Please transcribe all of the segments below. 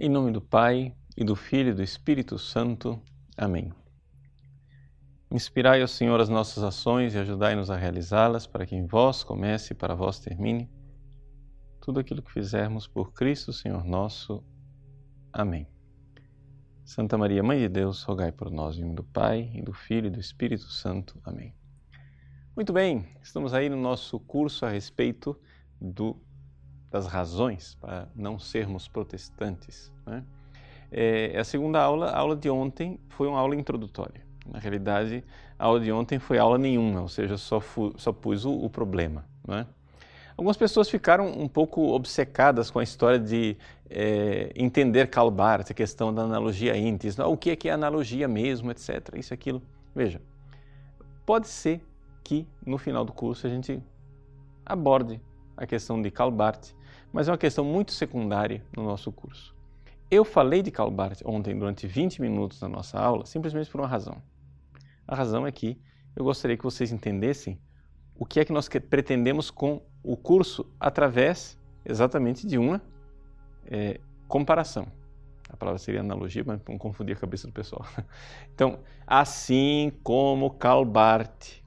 Em nome do Pai, e do Filho e do Espírito Santo. Amém. Inspirai, ó Senhor, as nossas ações e ajudai-nos a realizá-las, para que em vós comece e para vós termine tudo aquilo que fizermos por Cristo, Senhor nosso. Amém. Santa Maria, Mãe de Deus, rogai por nós, em nome do Pai, e do Filho e do Espírito Santo. Amém. Muito bem, estamos aí no nosso curso a respeito do das razões para não sermos protestantes. Né? É, a segunda aula, a aula de ontem, foi uma aula introdutória. Na realidade, a aula de ontem foi aula nenhuma, ou seja, só, fu, só pus o, o problema. Né? Algumas pessoas ficaram um pouco obcecadas com a história de é, entender Karl Barth, a questão da analogia íntis, o que é que é analogia mesmo, etc. Isso aquilo. Veja, pode ser que no final do curso a gente aborde a questão de Karl Barth mas é uma questão muito secundária no nosso curso. Eu falei de Karl Barth ontem durante 20 minutos na nossa aula simplesmente por uma razão. A razão é que eu gostaria que vocês entendessem o que é que nós pretendemos com o curso através exatamente de uma é, comparação. A palavra seria analogia, mas não confundir a cabeça do pessoal. Então, assim como Karl Barth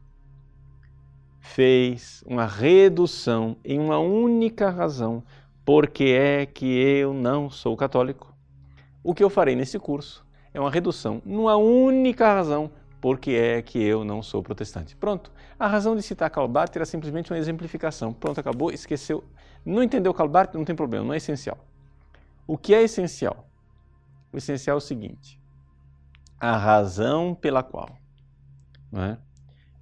fez uma redução em uma única razão, porque é que eu não sou católico. O que eu farei nesse curso é uma redução numa única razão, porque é que eu não sou protestante. Pronto. A razão de citar Calbart era simplesmente uma exemplificação. Pronto, acabou, esqueceu. Não entendeu Calbart, não tem problema, não é essencial. O que é essencial? O essencial é o seguinte: a razão pela qual é?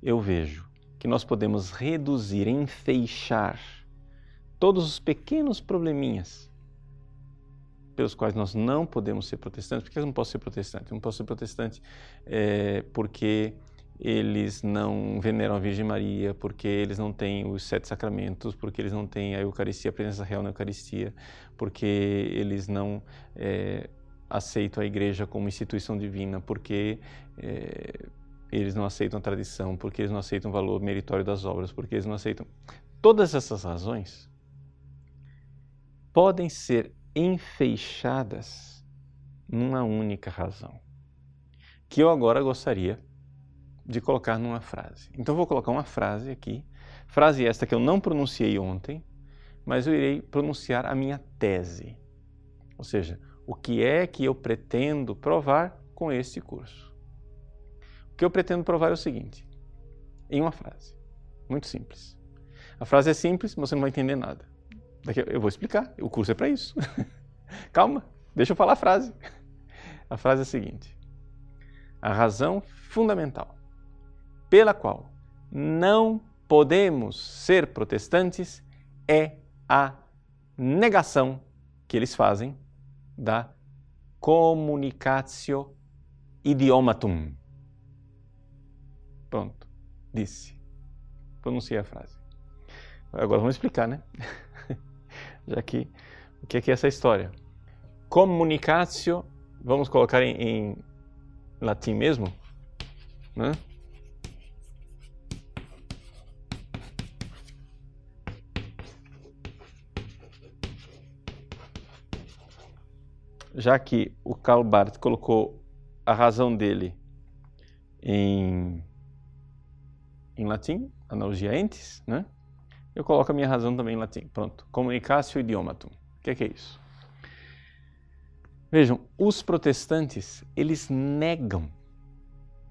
eu vejo que nós podemos reduzir, enfeixar todos os pequenos probleminhas pelos quais nós não podemos ser protestantes. Por que eu não posso ser protestante? Eu não posso ser protestante é, porque eles não veneram a Virgem Maria, porque eles não têm os sete sacramentos, porque eles não têm a Eucaristia, a presença real na Eucaristia, porque eles não é, aceitam a Igreja como instituição divina, porque é, eles não aceitam a tradição, porque eles não aceitam o valor meritório das obras, porque eles não aceitam. Todas essas razões podem ser enfeixadas numa única razão, que eu agora gostaria de colocar numa frase. Então vou colocar uma frase aqui, frase esta que eu não pronunciei ontem, mas eu irei pronunciar a minha tese. Ou seja, o que é que eu pretendo provar com este curso que eu pretendo provar é o seguinte, em uma frase, muito simples. A frase é simples, mas você não vai entender nada. Daqui eu vou explicar, o curso é para isso. Calma, deixa eu falar a frase. A frase é a seguinte: a razão fundamental pela qual não podemos ser protestantes é a negação que eles fazem da communicatio idiomatum. Pronto, disse. Pronunciei a frase. Agora vamos explicar, né? Já que o que é, que é essa história? Comunicatio, vamos colocar em, em latim mesmo, né? Já que o Karl Barth colocou a razão dele em em latim, analogia entes, né? Eu coloco a minha razão também em latim. Pronto. Comunicatio idiomatum. O que é, que é isso? Vejam, os protestantes, eles negam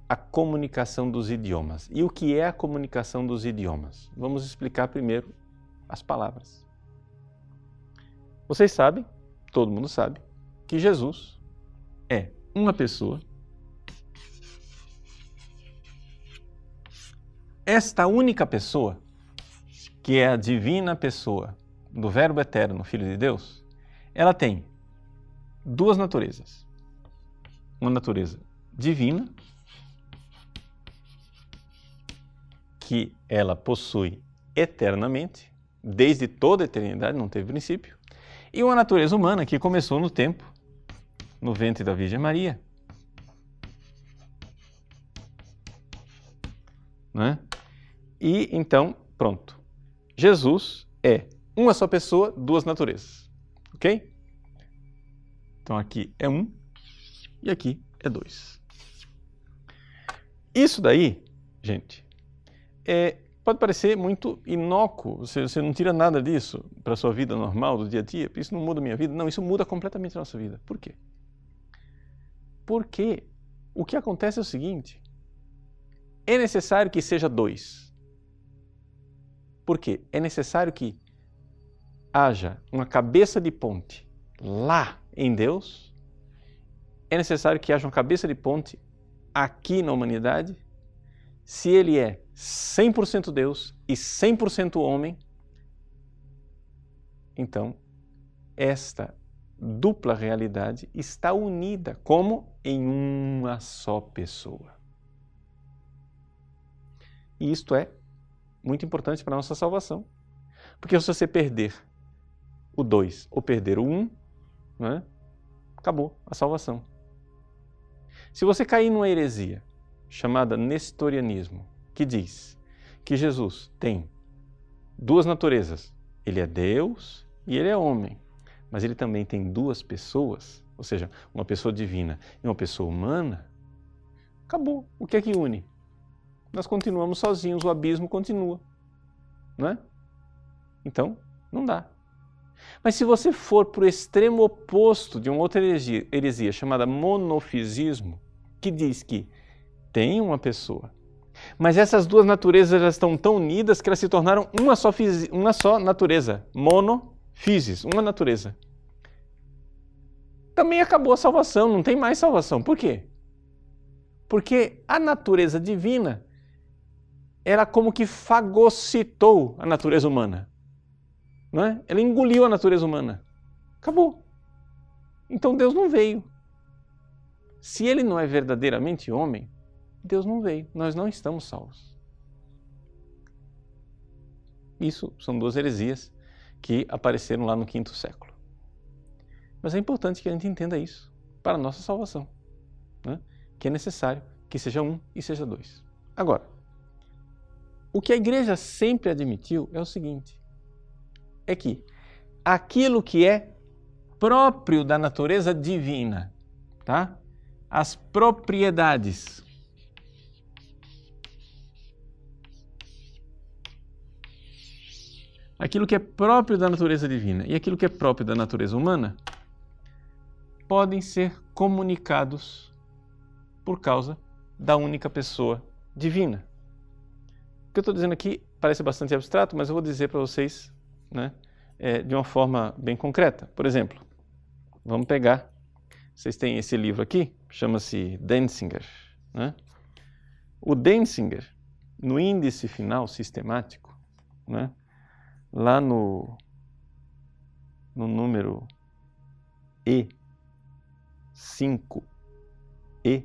a comunicação dos idiomas. E o que é a comunicação dos idiomas? Vamos explicar primeiro as palavras. Vocês sabem, todo mundo sabe, que Jesus é uma pessoa esta única pessoa, que é a divina pessoa do Verbo Eterno, Filho de Deus, ela tem duas naturezas. Uma natureza divina, que ela possui eternamente, desde toda a eternidade, não teve princípio, e uma natureza humana que começou no tempo, no ventre da Virgem Maria. Não é? E então, pronto. Jesus é uma só pessoa, duas naturezas. Ok? Então aqui é 1 e aqui é 2. Isso daí, gente, é, pode parecer muito inócuo, você, você não tira nada disso para a sua vida normal, do dia a dia, isso não muda a minha vida. Não, isso muda completamente a nossa vida. Por quê? Porque o que acontece é o seguinte: é necessário que seja dois. Por quê? É necessário que haja uma cabeça de ponte lá em Deus, é necessário que haja uma cabeça de ponte aqui na humanidade. Se ele é 100% Deus e 100% homem, então esta dupla realidade está unida como em uma só pessoa. E isto é muito importante para a nossa salvação. Porque se você perder o 2 ou perder o 1, um, né, acabou a salvação. Se você cair numa heresia chamada nestorianismo, que diz que Jesus tem duas naturezas, ele é Deus e ele é homem, mas ele também tem duas pessoas, ou seja, uma pessoa divina e uma pessoa humana, acabou. O que é que une? Nós continuamos sozinhos, o abismo continua. Não é? Então, não dá. Mas se você for para o extremo oposto de uma outra heresia, heresia chamada monofisismo, que diz que tem uma pessoa, mas essas duas naturezas já estão tão unidas que elas se tornaram uma só, uma só natureza, monofisis, uma natureza. Também acabou a salvação, não tem mais salvação. Por quê? Porque a natureza divina, ela como que fagocitou a natureza humana. Não é? Ela engoliu a natureza humana. Acabou. Então Deus não veio. Se ele não é verdadeiramente homem, Deus não veio. Nós não estamos salvos. Isso são duas heresias que apareceram lá no quinto século. Mas é importante que a gente entenda isso para a nossa salvação. Né? Que é necessário que seja um e seja dois. Agora, o que a igreja sempre admitiu é o seguinte: é que aquilo que é próprio da natureza divina, tá? As propriedades aquilo que é próprio da natureza divina e aquilo que é próprio da natureza humana podem ser comunicados por causa da única pessoa divina. O que eu estou dizendo aqui parece bastante abstrato, mas eu vou dizer para vocês né, é, de uma forma bem concreta. Por exemplo, vamos pegar, vocês têm esse livro aqui, chama-se Denzinger. Né? O Denzinger, no índice final sistemático, né, lá no, no número E5, E,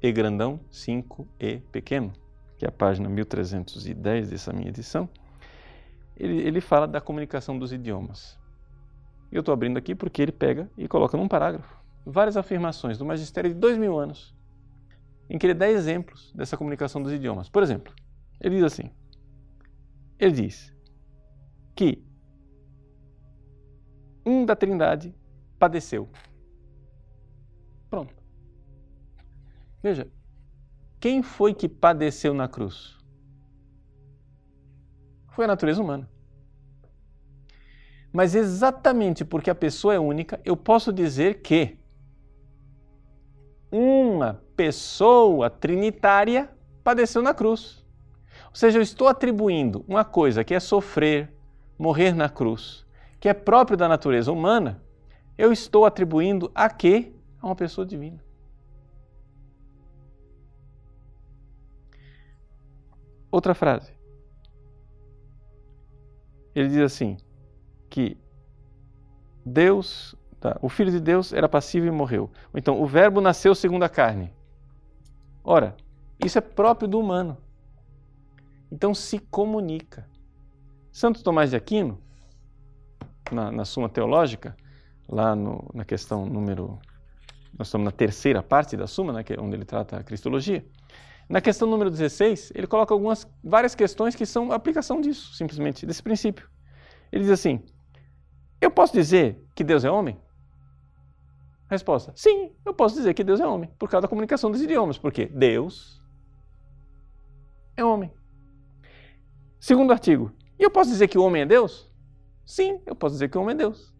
E grandão, 5, E pequeno, que é a página 1310 dessa minha edição, ele, ele fala da comunicação dos idiomas. Eu estou abrindo aqui porque ele pega e coloca num parágrafo várias afirmações do magistério de dois mil anos, em que ele dá exemplos dessa comunicação dos idiomas. Por exemplo, ele diz assim: ele diz que um da Trindade padeceu. Pronto. Veja, quem foi que padeceu na cruz? foi a natureza humana. Mas exatamente porque a pessoa é única, eu posso dizer que uma pessoa trinitária padeceu na cruz. Ou seja, eu estou atribuindo uma coisa que é sofrer, morrer na cruz, que é próprio da natureza humana, eu estou atribuindo a quê? A uma pessoa divina. Outra frase ele diz assim, que Deus, tá, o Filho de Deus era passivo e morreu. Então, o Verbo nasceu segundo a carne. Ora, isso é próprio do humano. Então, se comunica. Santo Tomás de Aquino, na, na Suma Teológica, lá no, na questão número. Nós estamos na terceira parte da Suma, né, é onde ele trata a Cristologia. Na questão número 16, ele coloca algumas várias questões que são aplicação disso, simplesmente, desse princípio. Ele diz assim: Eu posso dizer que Deus é homem? Resposta: sim, eu posso dizer que Deus é homem, por causa da comunicação dos idiomas, porque Deus é homem. Segundo artigo, e eu posso dizer que o homem é Deus? Sim, eu posso dizer que o homem é Deus.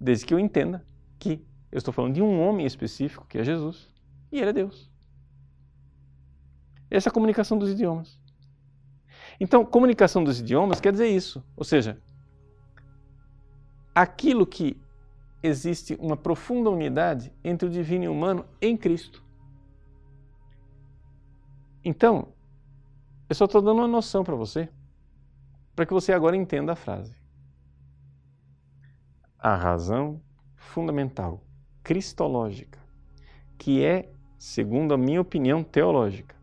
Desde que eu entenda que eu estou falando de um homem específico, que é Jesus, e ele é Deus. Essa é a comunicação dos idiomas. Então, comunicação dos idiomas quer dizer isso. Ou seja, aquilo que existe uma profunda unidade entre o divino e o humano em Cristo. Então, eu só estou dando uma noção para você, para que você agora entenda a frase. A razão fundamental, cristológica, que é, segundo a minha opinião teológica,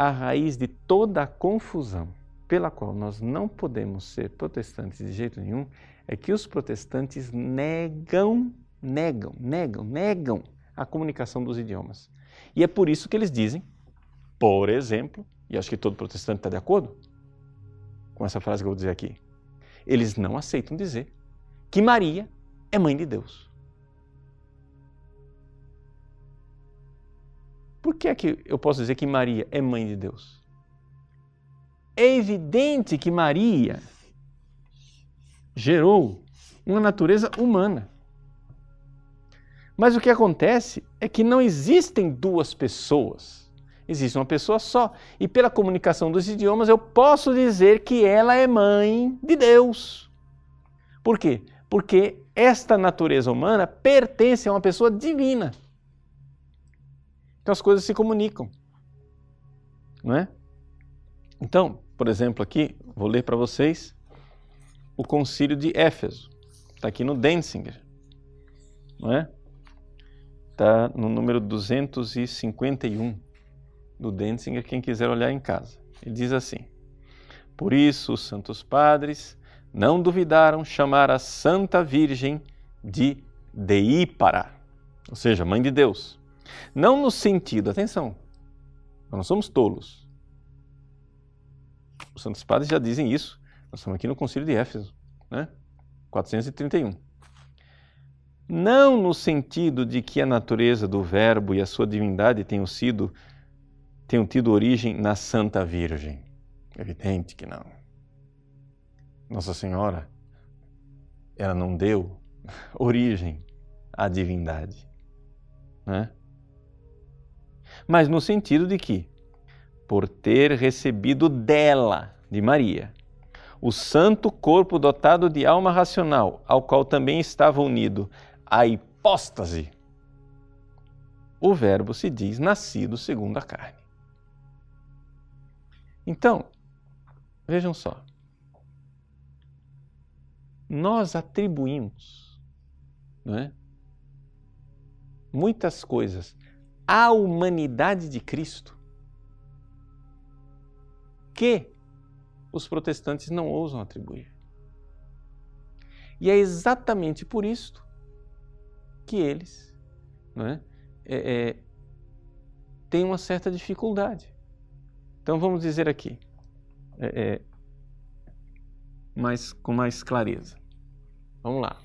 a raiz de toda a confusão pela qual nós não podemos ser protestantes de jeito nenhum, é que os protestantes negam, negam, negam, negam a comunicação dos idiomas. E é por isso que eles dizem, por exemplo, e acho que todo protestante está de acordo com essa frase que eu vou dizer aqui, eles não aceitam dizer que Maria é mãe de Deus. Que é que eu posso dizer que Maria é mãe de Deus? É evidente que Maria gerou uma natureza humana. Mas o que acontece é que não existem duas pessoas. Existe uma pessoa só. E pela comunicação dos idiomas eu posso dizer que ela é mãe de Deus. Por quê? Porque esta natureza humana pertence a uma pessoa divina. Então as coisas se comunicam. Não é? Então, por exemplo, aqui, vou ler para vocês o concílio de Éfeso. Está aqui no Denzinger, não é? Está no número 251 do Denzinger, quem quiser olhar em casa. Ele diz assim: Por isso os santos padres não duvidaram chamar a Santa Virgem de Deípara, ou seja, Mãe de Deus. Não no sentido, atenção, nós não somos tolos. Os santos padres já dizem isso nós estamos aqui no Concílio de Éfeso, né? 431. Não no sentido de que a natureza do Verbo e a sua divindade tenham sido tenham tido origem na Santa Virgem. Evidente que não. Nossa Senhora, ela não deu origem à divindade, né? Mas no sentido de que, por ter recebido dela, de Maria, o santo corpo dotado de alma racional, ao qual também estava unido a hipóstase, o Verbo se diz nascido segundo a carne. Então, vejam só. Nós atribuímos não é, muitas coisas à humanidade de Cristo que os protestantes não ousam atribuir. E é exatamente por isto que eles é, é, é, têm uma certa dificuldade. Então vamos dizer aqui, é, é, mais, com mais clareza. Vamos lá.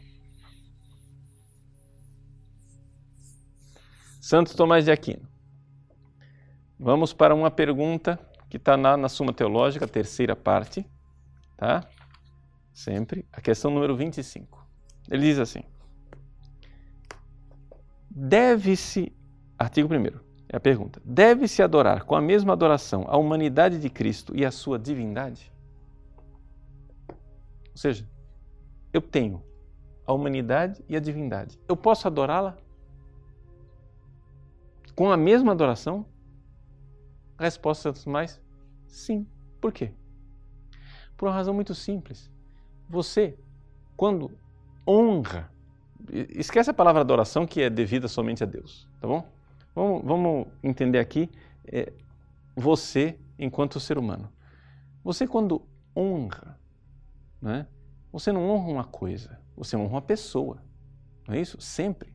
Santo Tomás de Aquino. Vamos para uma pergunta que está na, na Suma Teológica, terceira parte, tá? Sempre, a questão número 25. Ele diz assim: Deve-se, artigo 1 é a pergunta, deve-se adorar com a mesma adoração a humanidade de Cristo e a sua divindade? Ou seja, eu tenho a humanidade e a divindade. Eu posso adorá-la com a mesma adoração? A resposta dos mais Sim. Por quê? Por uma razão muito simples. Você, quando honra, esquece a palavra adoração que é devida somente a Deus, tá bom? Vamos, vamos entender aqui é, você enquanto ser humano. Você quando honra, né? Você não honra uma coisa, você honra uma pessoa, não é isso? Sempre.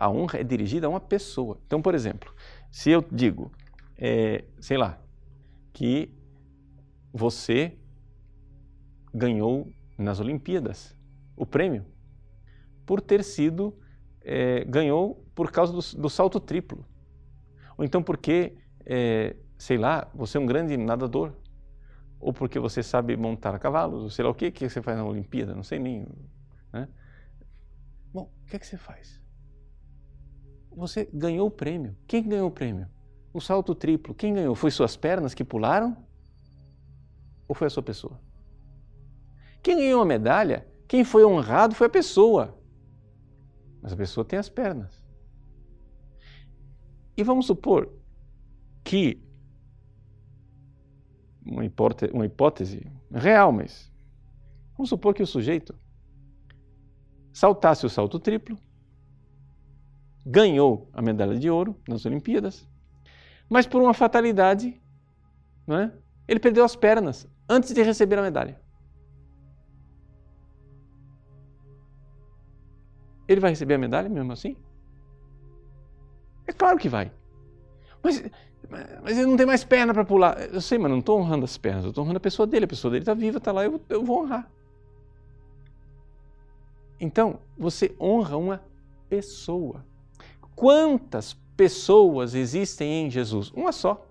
A honra é dirigida a uma pessoa. Então, por exemplo, se eu digo, é, sei lá, que você ganhou nas Olimpíadas o prêmio. por ter sido, é, ganhou por causa do, do, salto triplo. Ou então porque, é, sei lá, você é um grande nadador. Ou porque você sabe montar cavalos, ou sei lá o que, que você faz na Olimpíada, não sei nem. Né? Bom, o que é que você faz? Você ganhou o prêmio. Quem ganhou o prêmio? O salto triplo. Quem ganhou? Foi suas pernas que pularam? Ou foi a sua pessoa? Quem ganhou a medalha, quem foi honrado foi a pessoa. Mas a pessoa tem as pernas. E vamos supor que uma hipótese, uma hipótese real, mas vamos supor que o sujeito saltasse o salto triplo, ganhou a medalha de ouro nas Olimpíadas, mas por uma fatalidade, é? ele perdeu as pernas antes de receber a medalha. Ele vai receber a medalha mesmo assim? É claro que vai. Mas, mas ele não tem mais perna para pular. Eu sei, mas não estou honrando as pernas, eu estou honrando a pessoa dele. A pessoa dele está viva, está lá, eu, eu vou honrar. Então, você honra uma pessoa. Quantas pessoas existem em Jesus? Uma só.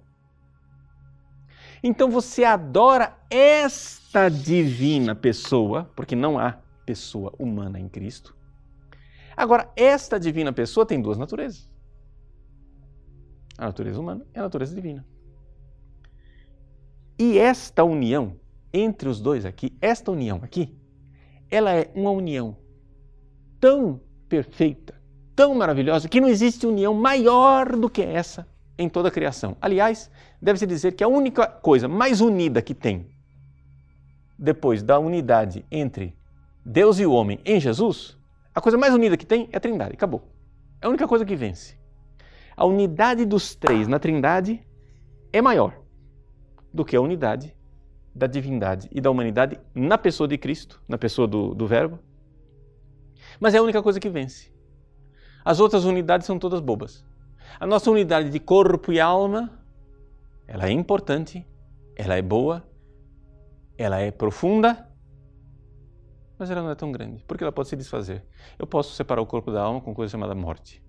Então você adora esta divina pessoa, porque não há pessoa humana em Cristo. Agora, esta divina pessoa tem duas naturezas: a natureza humana e a natureza divina. E esta união entre os dois aqui, esta união aqui, ela é uma união tão perfeita, tão maravilhosa, que não existe união maior do que essa em toda a criação. Aliás, deve-se dizer que a única coisa mais unida que tem depois da unidade entre Deus e o homem em Jesus, a coisa mais unida que tem é a Trindade. Acabou. É a única coisa que vence. A unidade dos três na Trindade é maior do que a unidade da divindade e da humanidade na pessoa de Cristo, na pessoa do, do Verbo, mas é a única coisa que vence. As outras unidades são todas bobas. A nossa unidade de corpo e alma, ela é importante, ela é boa, ela é profunda, mas ela não é tão grande, porque ela pode se desfazer. Eu posso separar o corpo da alma com coisa chamada morte.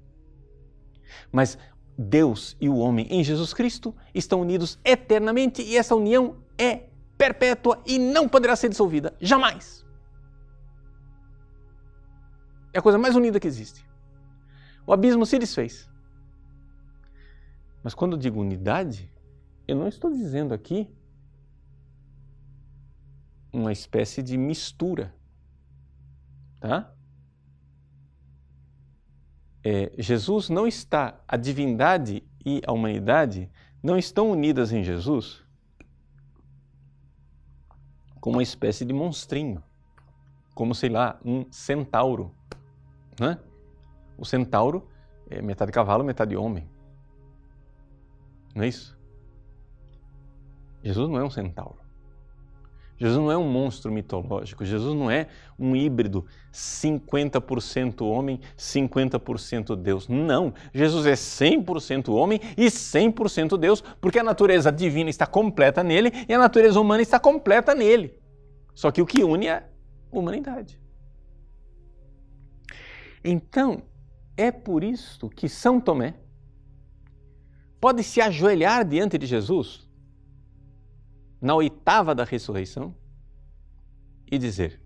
Mas Deus e o homem em Jesus Cristo estão unidos eternamente e essa união é perpétua e não poderá ser dissolvida, jamais. É a coisa mais unida que existe. O abismo se desfez. Mas quando eu digo unidade, eu não estou dizendo aqui uma espécie de mistura. Tá? É, Jesus não está, a divindade e a humanidade não estão unidas em Jesus como uma espécie de monstrinho, como sei lá, um centauro né? O centauro é metade cavalo, metade homem. Não é isso? Jesus não é um centauro. Jesus não é um monstro mitológico. Jesus não é um híbrido 50% homem, 50% Deus. Não. Jesus é 100% homem e 100% Deus, porque a natureza divina está completa nele e a natureza humana está completa nele. Só que o que une é a humanidade. Então, é por isso que São Tomé pode se ajoelhar diante de Jesus na oitava da ressurreição e dizer: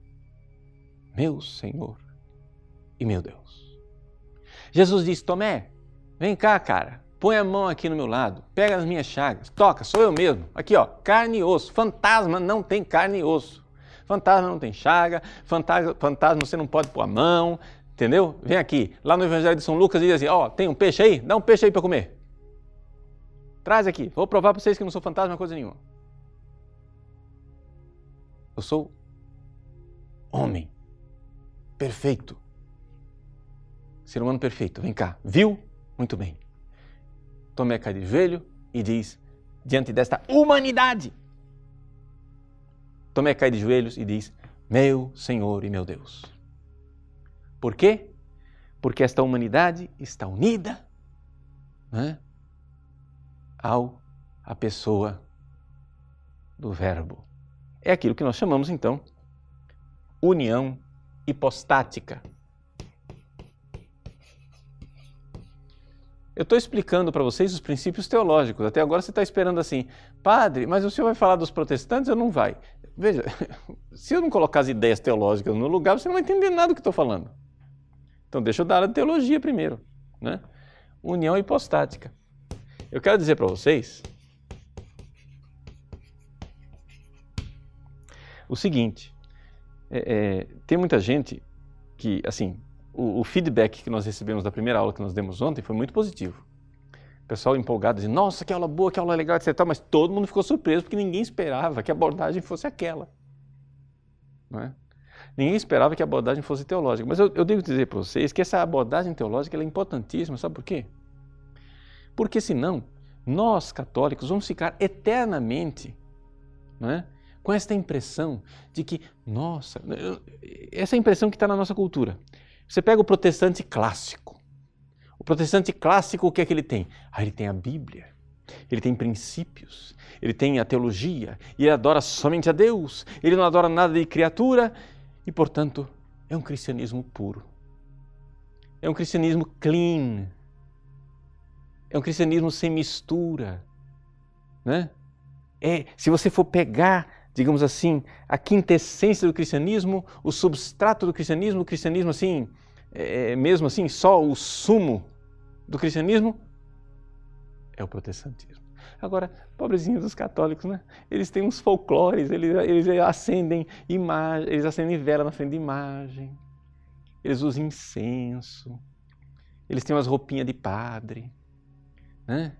Meu Senhor e meu Deus. Jesus diz: Tomé, vem cá, cara, põe a mão aqui no meu lado, pega as minhas chagas, toca, sou eu mesmo. Aqui, ó, carne e osso. Fantasma não tem carne e osso. Fantasma não tem chaga, fantasma, fantasma você não pode pôr a mão, Entendeu? Vem aqui. Lá no Evangelho de São Lucas diz assim: Ó, oh, tem um peixe aí? Dá um peixe aí para comer. Traz aqui. Vou provar para vocês que não sou fantasma, coisa nenhuma. Eu sou homem perfeito. Ser humano perfeito. Vem cá. Viu? Muito bem. Tomé cai de joelho e diz, diante desta humanidade, Tomé cai de joelhos e diz: Meu Senhor e meu Deus. Por quê? Porque esta humanidade está unida né, ao a pessoa do Verbo. É aquilo que nós chamamos então união hipostática. Eu estou explicando para vocês os princípios teológicos. Até agora você está esperando assim, padre, mas o senhor vai falar dos protestantes Eu não vai? Veja, se eu não colocar as ideias teológicas no lugar, você não vai entender nada do que estou falando. Então deixa eu dar a teologia primeiro. Né? União hipostática. Eu quero dizer para vocês o seguinte: é, é, tem muita gente que, assim, o, o, feedback que nós recebemos da primeira aula que nós demos ontem foi muito positivo. O pessoal empolgado dizendo, nossa, que aula boa, que aula legal, etc. Mas todo mundo ficou surpreso porque ninguém esperava que a abordagem fosse aquela. Não é? Ninguém esperava que a abordagem fosse teológica. Mas eu, eu devo dizer para vocês que essa abordagem teológica é importantíssima, sabe por quê? Porque senão, nós católicos vamos ficar eternamente não é? com esta impressão de que, nossa, essa impressão que está na nossa cultura. Você pega o protestante clássico. O protestante clássico, o que é que ele tem? Ah, ele tem a Bíblia, ele tem princípios, ele tem a teologia, e ele adora somente a Deus, ele não adora nada de criatura, e portanto é um cristianismo puro. É um cristianismo clean. É um cristianismo sem mistura. Né? É, se você for pegar digamos assim, a quintessência do cristianismo, o substrato do cristianismo, o cristianismo assim, é, é, mesmo assim, só o sumo do cristianismo, é o protestantismo. Agora, pobrezinhos dos católicos, né? Eles têm uns folclores, eles, eles acendem imagem, eles acendem vela na frente de imagem, eles usam incenso, eles têm umas roupinhas de padre, né?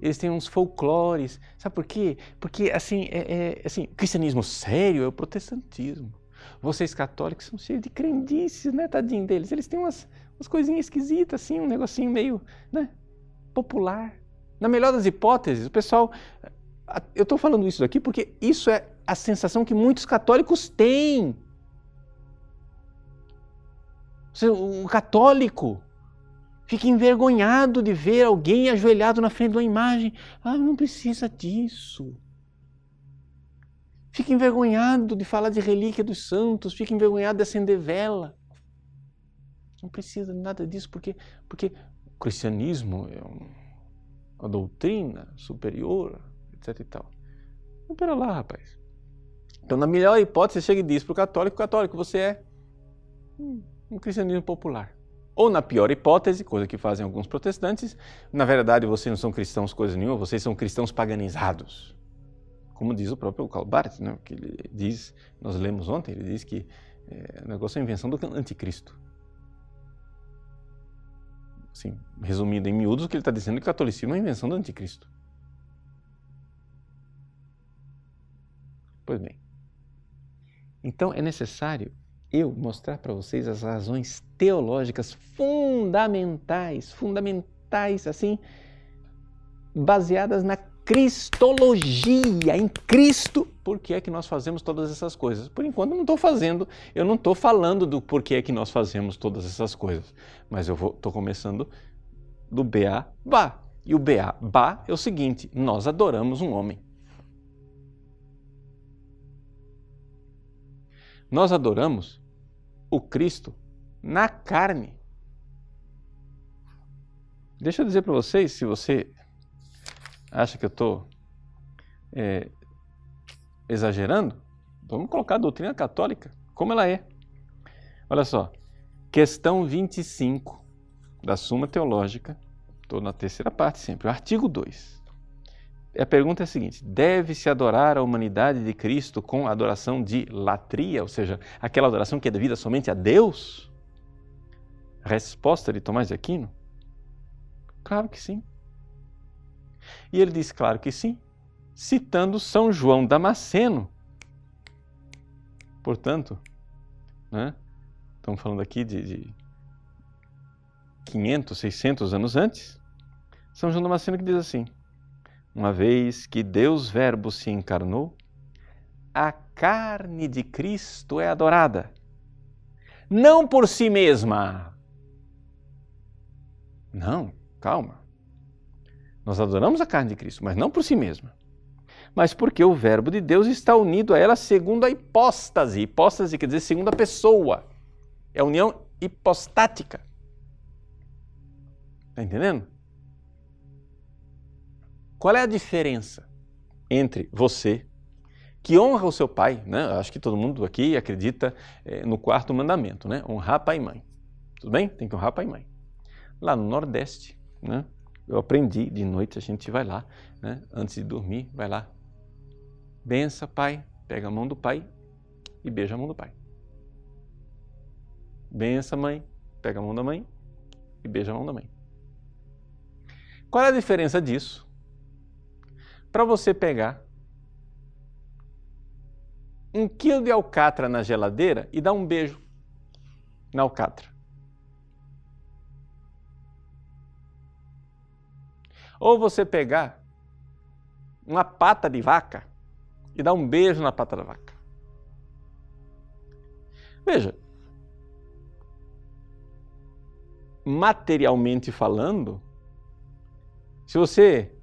Eles têm uns folclores. Sabe por quê? Porque, assim, é, é, assim, o cristianismo sério é o protestantismo. Vocês católicos são cheios de crendices, né, tadinho deles? Eles têm umas, umas coisinhas esquisitas, assim, um negocinho meio, né, popular. Na melhor das hipóteses, o pessoal... Eu estou falando isso aqui porque isso é a sensação que muitos católicos têm. O católico fica envergonhado de ver alguém ajoelhado na frente de uma imagem. Ah, não precisa disso. Fica envergonhado de falar de relíquia dos santos, fica envergonhado de acender vela. Não precisa de nada disso, porque, porque o cristianismo é uma doutrina superior, etc e tal. Então, pera lá, rapaz. Então, na melhor hipótese, você chega e diz para o católico, católico, você é um cristianismo popular. Ou, na pior hipótese, coisa que fazem alguns protestantes, na verdade vocês não são cristãos coisa nenhuma, vocês são cristãos paganizados. Como diz o próprio Karl Barth, né, que ele diz, nós lemos ontem, ele diz que é, o negócio é a invenção do anticristo. Assim, resumindo em miúdos, o que ele está dizendo é que o catolicismo é a invenção do anticristo. Pois bem. Então é necessário eu mostrar para vocês as razões teológicas fundamentais, fundamentais assim, baseadas na cristologia, em Cristo, por que é que nós fazemos todas essas coisas. Por enquanto eu não estou fazendo, eu não estou falando do porquê é que nós fazemos todas essas coisas, mas eu estou começando do BA. E o BA é o seguinte, nós adoramos um homem. Nós adoramos o Cristo na carne. Deixa eu dizer para vocês, se você acha que eu estou é, exagerando, vamos colocar a doutrina católica como ela é. Olha só, questão 25 da Suma Teológica, estou na terceira parte sempre, o artigo 2 a pergunta é a seguinte: deve-se adorar a humanidade de Cristo com adoração de latria, ou seja, aquela adoração que é devida somente a Deus? resposta de Tomás de Aquino: claro que sim. E ele diz: claro que sim, citando São João Damasceno. Portanto, né, estamos falando aqui de, de 500, 600 anos antes, São João Damasceno que diz assim: uma vez que Deus Verbo se encarnou, a carne de Cristo é adorada, não por si mesma. Não, calma. Nós adoramos a carne de Cristo, mas não por si mesma. Mas porque o Verbo de Deus está unido a ela segundo a hipóstase. Hipóstase quer dizer segundo a pessoa. É a união hipostática. Está entendendo? Qual é a diferença entre você, que honra o seu pai, né? Acho que todo mundo aqui acredita é, no quarto mandamento, né? Honrar pai e mãe. Tudo bem? Tem que honrar pai e mãe. Lá no Nordeste, né? Eu aprendi de noite, a gente vai lá, né? Antes de dormir, vai lá. Bença, pai, pega a mão do pai e beija a mão do pai. Bença, mãe, pega a mão da mãe e beija a mão da mãe. Qual é a diferença disso para você pegar um quilo de alcatra na geladeira e dar um beijo na alcatra? Ou você pegar uma pata de vaca e dar um beijo na pata da vaca. Veja, materialmente falando, se você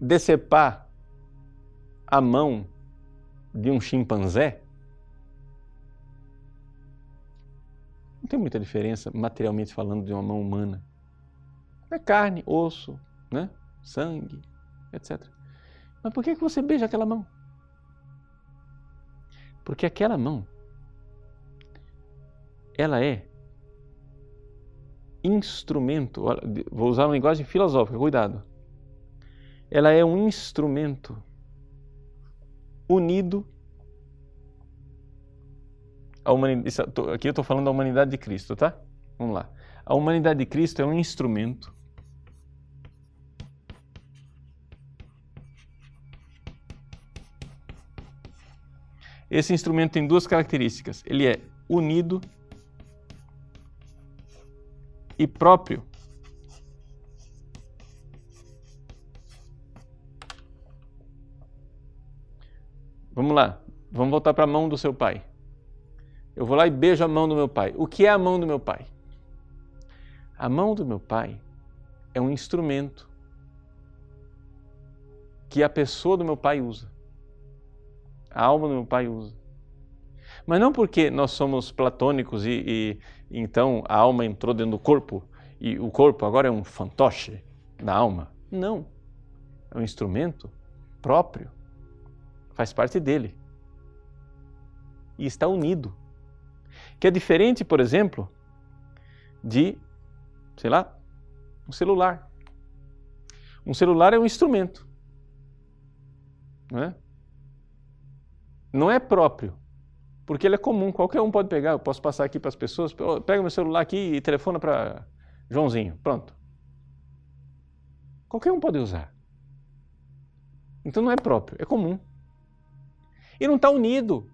decepar a mão de um chimpanzé, não tem muita diferença materialmente falando de uma mão humana. É carne, osso, né? sangue, etc. Mas por que você beija aquela mão? Porque aquela mão, ela é instrumento, vou usar uma linguagem filosófica, cuidado. Ela é um instrumento unido à humanidade. Aqui eu estou falando da humanidade de Cristo, tá? Vamos lá. A humanidade de Cristo é um instrumento Esse instrumento tem duas características. Ele é unido e próprio. Vamos lá, vamos voltar para a mão do seu pai. Eu vou lá e beijo a mão do meu pai. O que é a mão do meu pai? A mão do meu pai é um instrumento que a pessoa do meu pai usa. A alma do meu pai usa. Mas não porque nós somos platônicos e, e então a alma entrou dentro do corpo e o corpo agora é um fantoche da alma. Não. É um instrumento próprio. Faz parte dele. E está unido. Que é diferente, por exemplo, de, sei lá, um celular. Um celular é um instrumento. Não é? Não é próprio porque ele é comum, qualquer um pode pegar. Eu posso passar aqui para as pessoas, pega meu celular aqui e telefona para Joãozinho. Pronto. Qualquer um pode usar. Então não é próprio, é comum. E não está unido.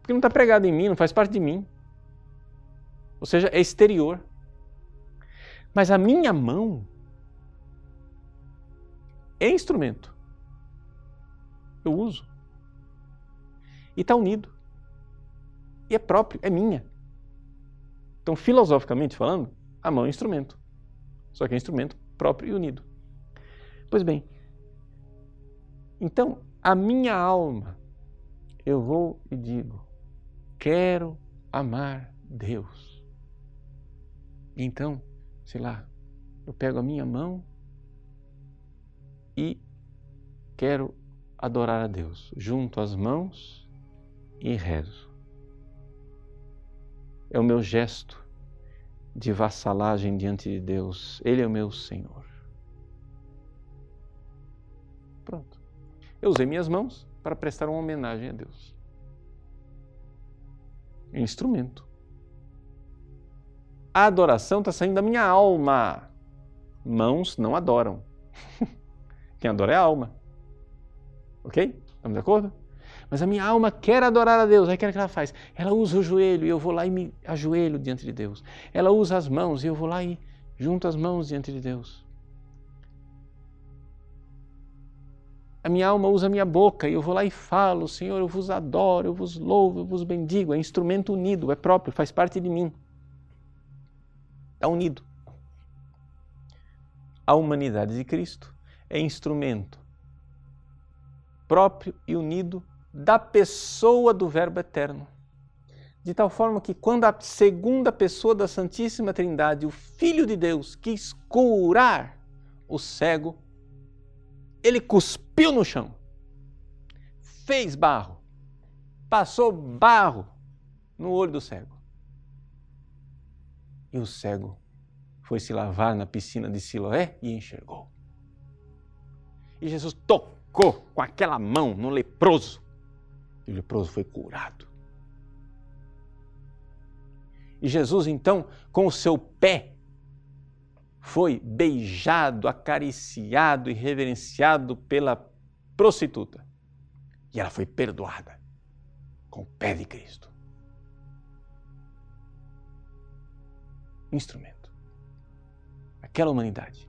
Porque não está pregado em mim, não faz parte de mim. Ou seja, é exterior. Mas a minha mão é instrumento. Eu uso e está unido. E é próprio, é minha. Então, filosoficamente falando, a mão é um instrumento. Só que é um instrumento próprio e unido. Pois bem, então, a minha alma, eu vou e digo, quero amar Deus. Então, sei lá, eu pego a minha mão e quero adorar a Deus. Junto as mãos e rezo. É o meu gesto de vassalagem diante de Deus. Ele é o meu Senhor. Pronto. Eu usei minhas mãos para prestar uma homenagem a Deus. Instrumento. A adoração está saindo da minha alma. Mãos não adoram. Quem adora é a alma. Ok? Estamos de acordo? Mas a minha alma quer adorar a Deus. Aí o que ela faz? Ela usa o joelho e eu vou lá e me ajoelho diante de Deus. Ela usa as mãos e eu vou lá e junto as mãos diante de Deus. A minha alma usa a minha boca e eu vou lá e falo, Senhor, eu vos adoro, eu vos louvo, eu vos bendigo. É instrumento unido, é próprio, faz parte de mim. Está unido. A humanidade de Cristo é instrumento próprio e unido da pessoa do Verbo eterno. De tal forma que, quando a segunda pessoa da Santíssima Trindade, o Filho de Deus, quis curar o cego, ele cuspiu no chão, fez barro, passou barro no olho do cego. E o cego foi se lavar na piscina de Siloé e enxergou. E Jesus tocou com aquela mão no leproso. E o leproso foi curado. E Jesus, então, com o seu pé, foi beijado, acariciado e reverenciado pela prostituta. E ela foi perdoada com o pé de Cristo. Instrumento. Aquela humanidade.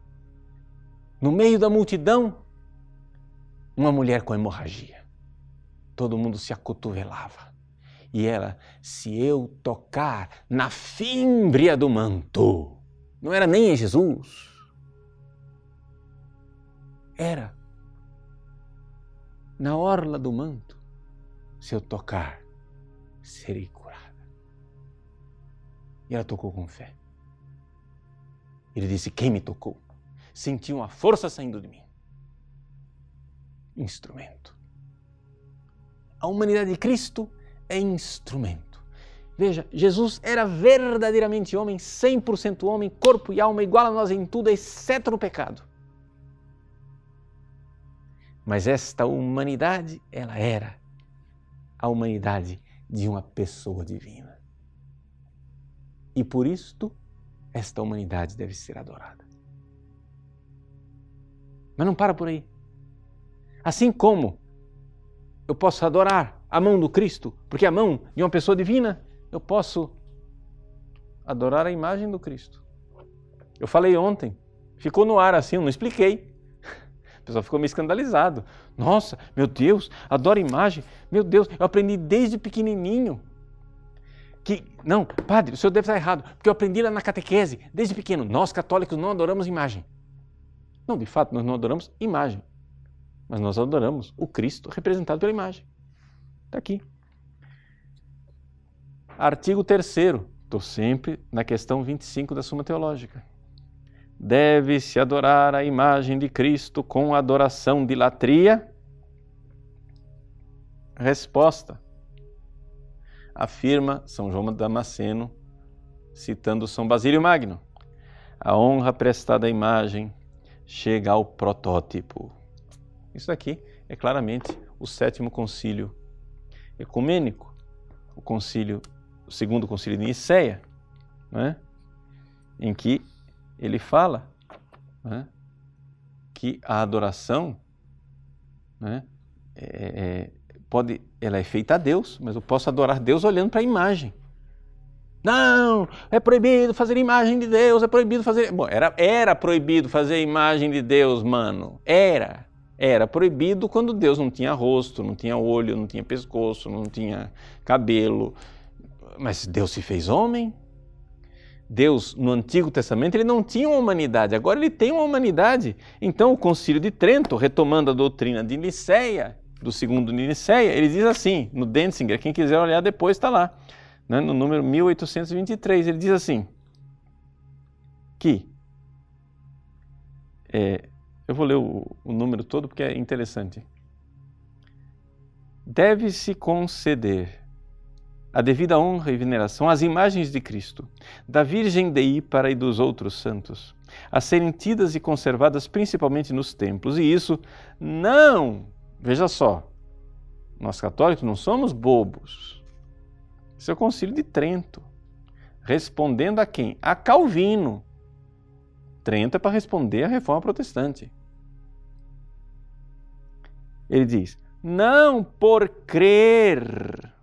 No meio da multidão, uma mulher com hemorragia. Todo mundo se acotovelava. E ela, se eu tocar na fímbria do manto, não era nem em Jesus, era na orla do manto, se eu tocar, serei curada. E ela tocou com fé. Ele disse: Quem me tocou? Senti uma força saindo de mim. Instrumento. A humanidade de Cristo é instrumento. Veja, Jesus era verdadeiramente homem, 100% homem, corpo e alma igual a nós em tudo, exceto no pecado. Mas esta humanidade, ela era a humanidade de uma pessoa divina. E por isto, esta humanidade deve ser adorada. Mas não para por aí. Assim como eu posso adorar a mão do Cristo, porque a mão de uma pessoa divina, eu posso adorar a imagem do Cristo. Eu falei ontem, ficou no ar assim, eu não expliquei. O pessoal ficou meio escandalizado. Nossa, meu Deus, adoro imagem. Meu Deus, eu aprendi desde pequenininho. Que, não, padre, o senhor deve estar errado, porque eu aprendi lá na catequese, desde pequeno. Nós católicos não adoramos imagem. Não, de fato, nós não adoramos imagem. Mas nós adoramos o Cristo representado pela imagem. Está aqui. Artigo 3. Estou sempre na questão 25 da Suma Teológica deve-se adorar a imagem de Cristo com adoração de latria? Resposta. Afirma São João Damasceno, citando São Basílio Magno: a honra prestada à imagem chega ao protótipo. Isso aqui é claramente o sétimo concílio ecumênico, o concílio, o segundo concílio de Nicéia, né? em que ele fala né, que a adoração né, é, é, pode, ela é feita a Deus, mas eu posso adorar Deus olhando para a imagem. Não, é proibido fazer imagem de Deus, é proibido fazer. Bom, era, era proibido fazer imagem de Deus, mano. Era. Era proibido quando Deus não tinha rosto, não tinha olho, não tinha pescoço, não tinha cabelo. Mas Deus se fez homem, Deus no Antigo Testamento ele não tinha uma humanidade, agora ele tem uma humanidade. Então o Concílio de Trento, retomando a doutrina de Nicéia, do segundo de Nicéia, ele diz assim, no Denzinger, quem quiser olhar depois está lá, né, no número 1823, ele diz assim, que, é, eu vou ler o, o número todo porque é interessante, deve-se conceder a devida honra e veneração às imagens de Cristo, da Virgem de Ípara e dos outros santos, a serem tidas e conservadas principalmente nos templos. E isso não, veja só, nós católicos não somos bobos. Isso é o Concílio de Trento, respondendo a quem? A Calvino. Trento é para responder à reforma protestante. Ele diz: não por crer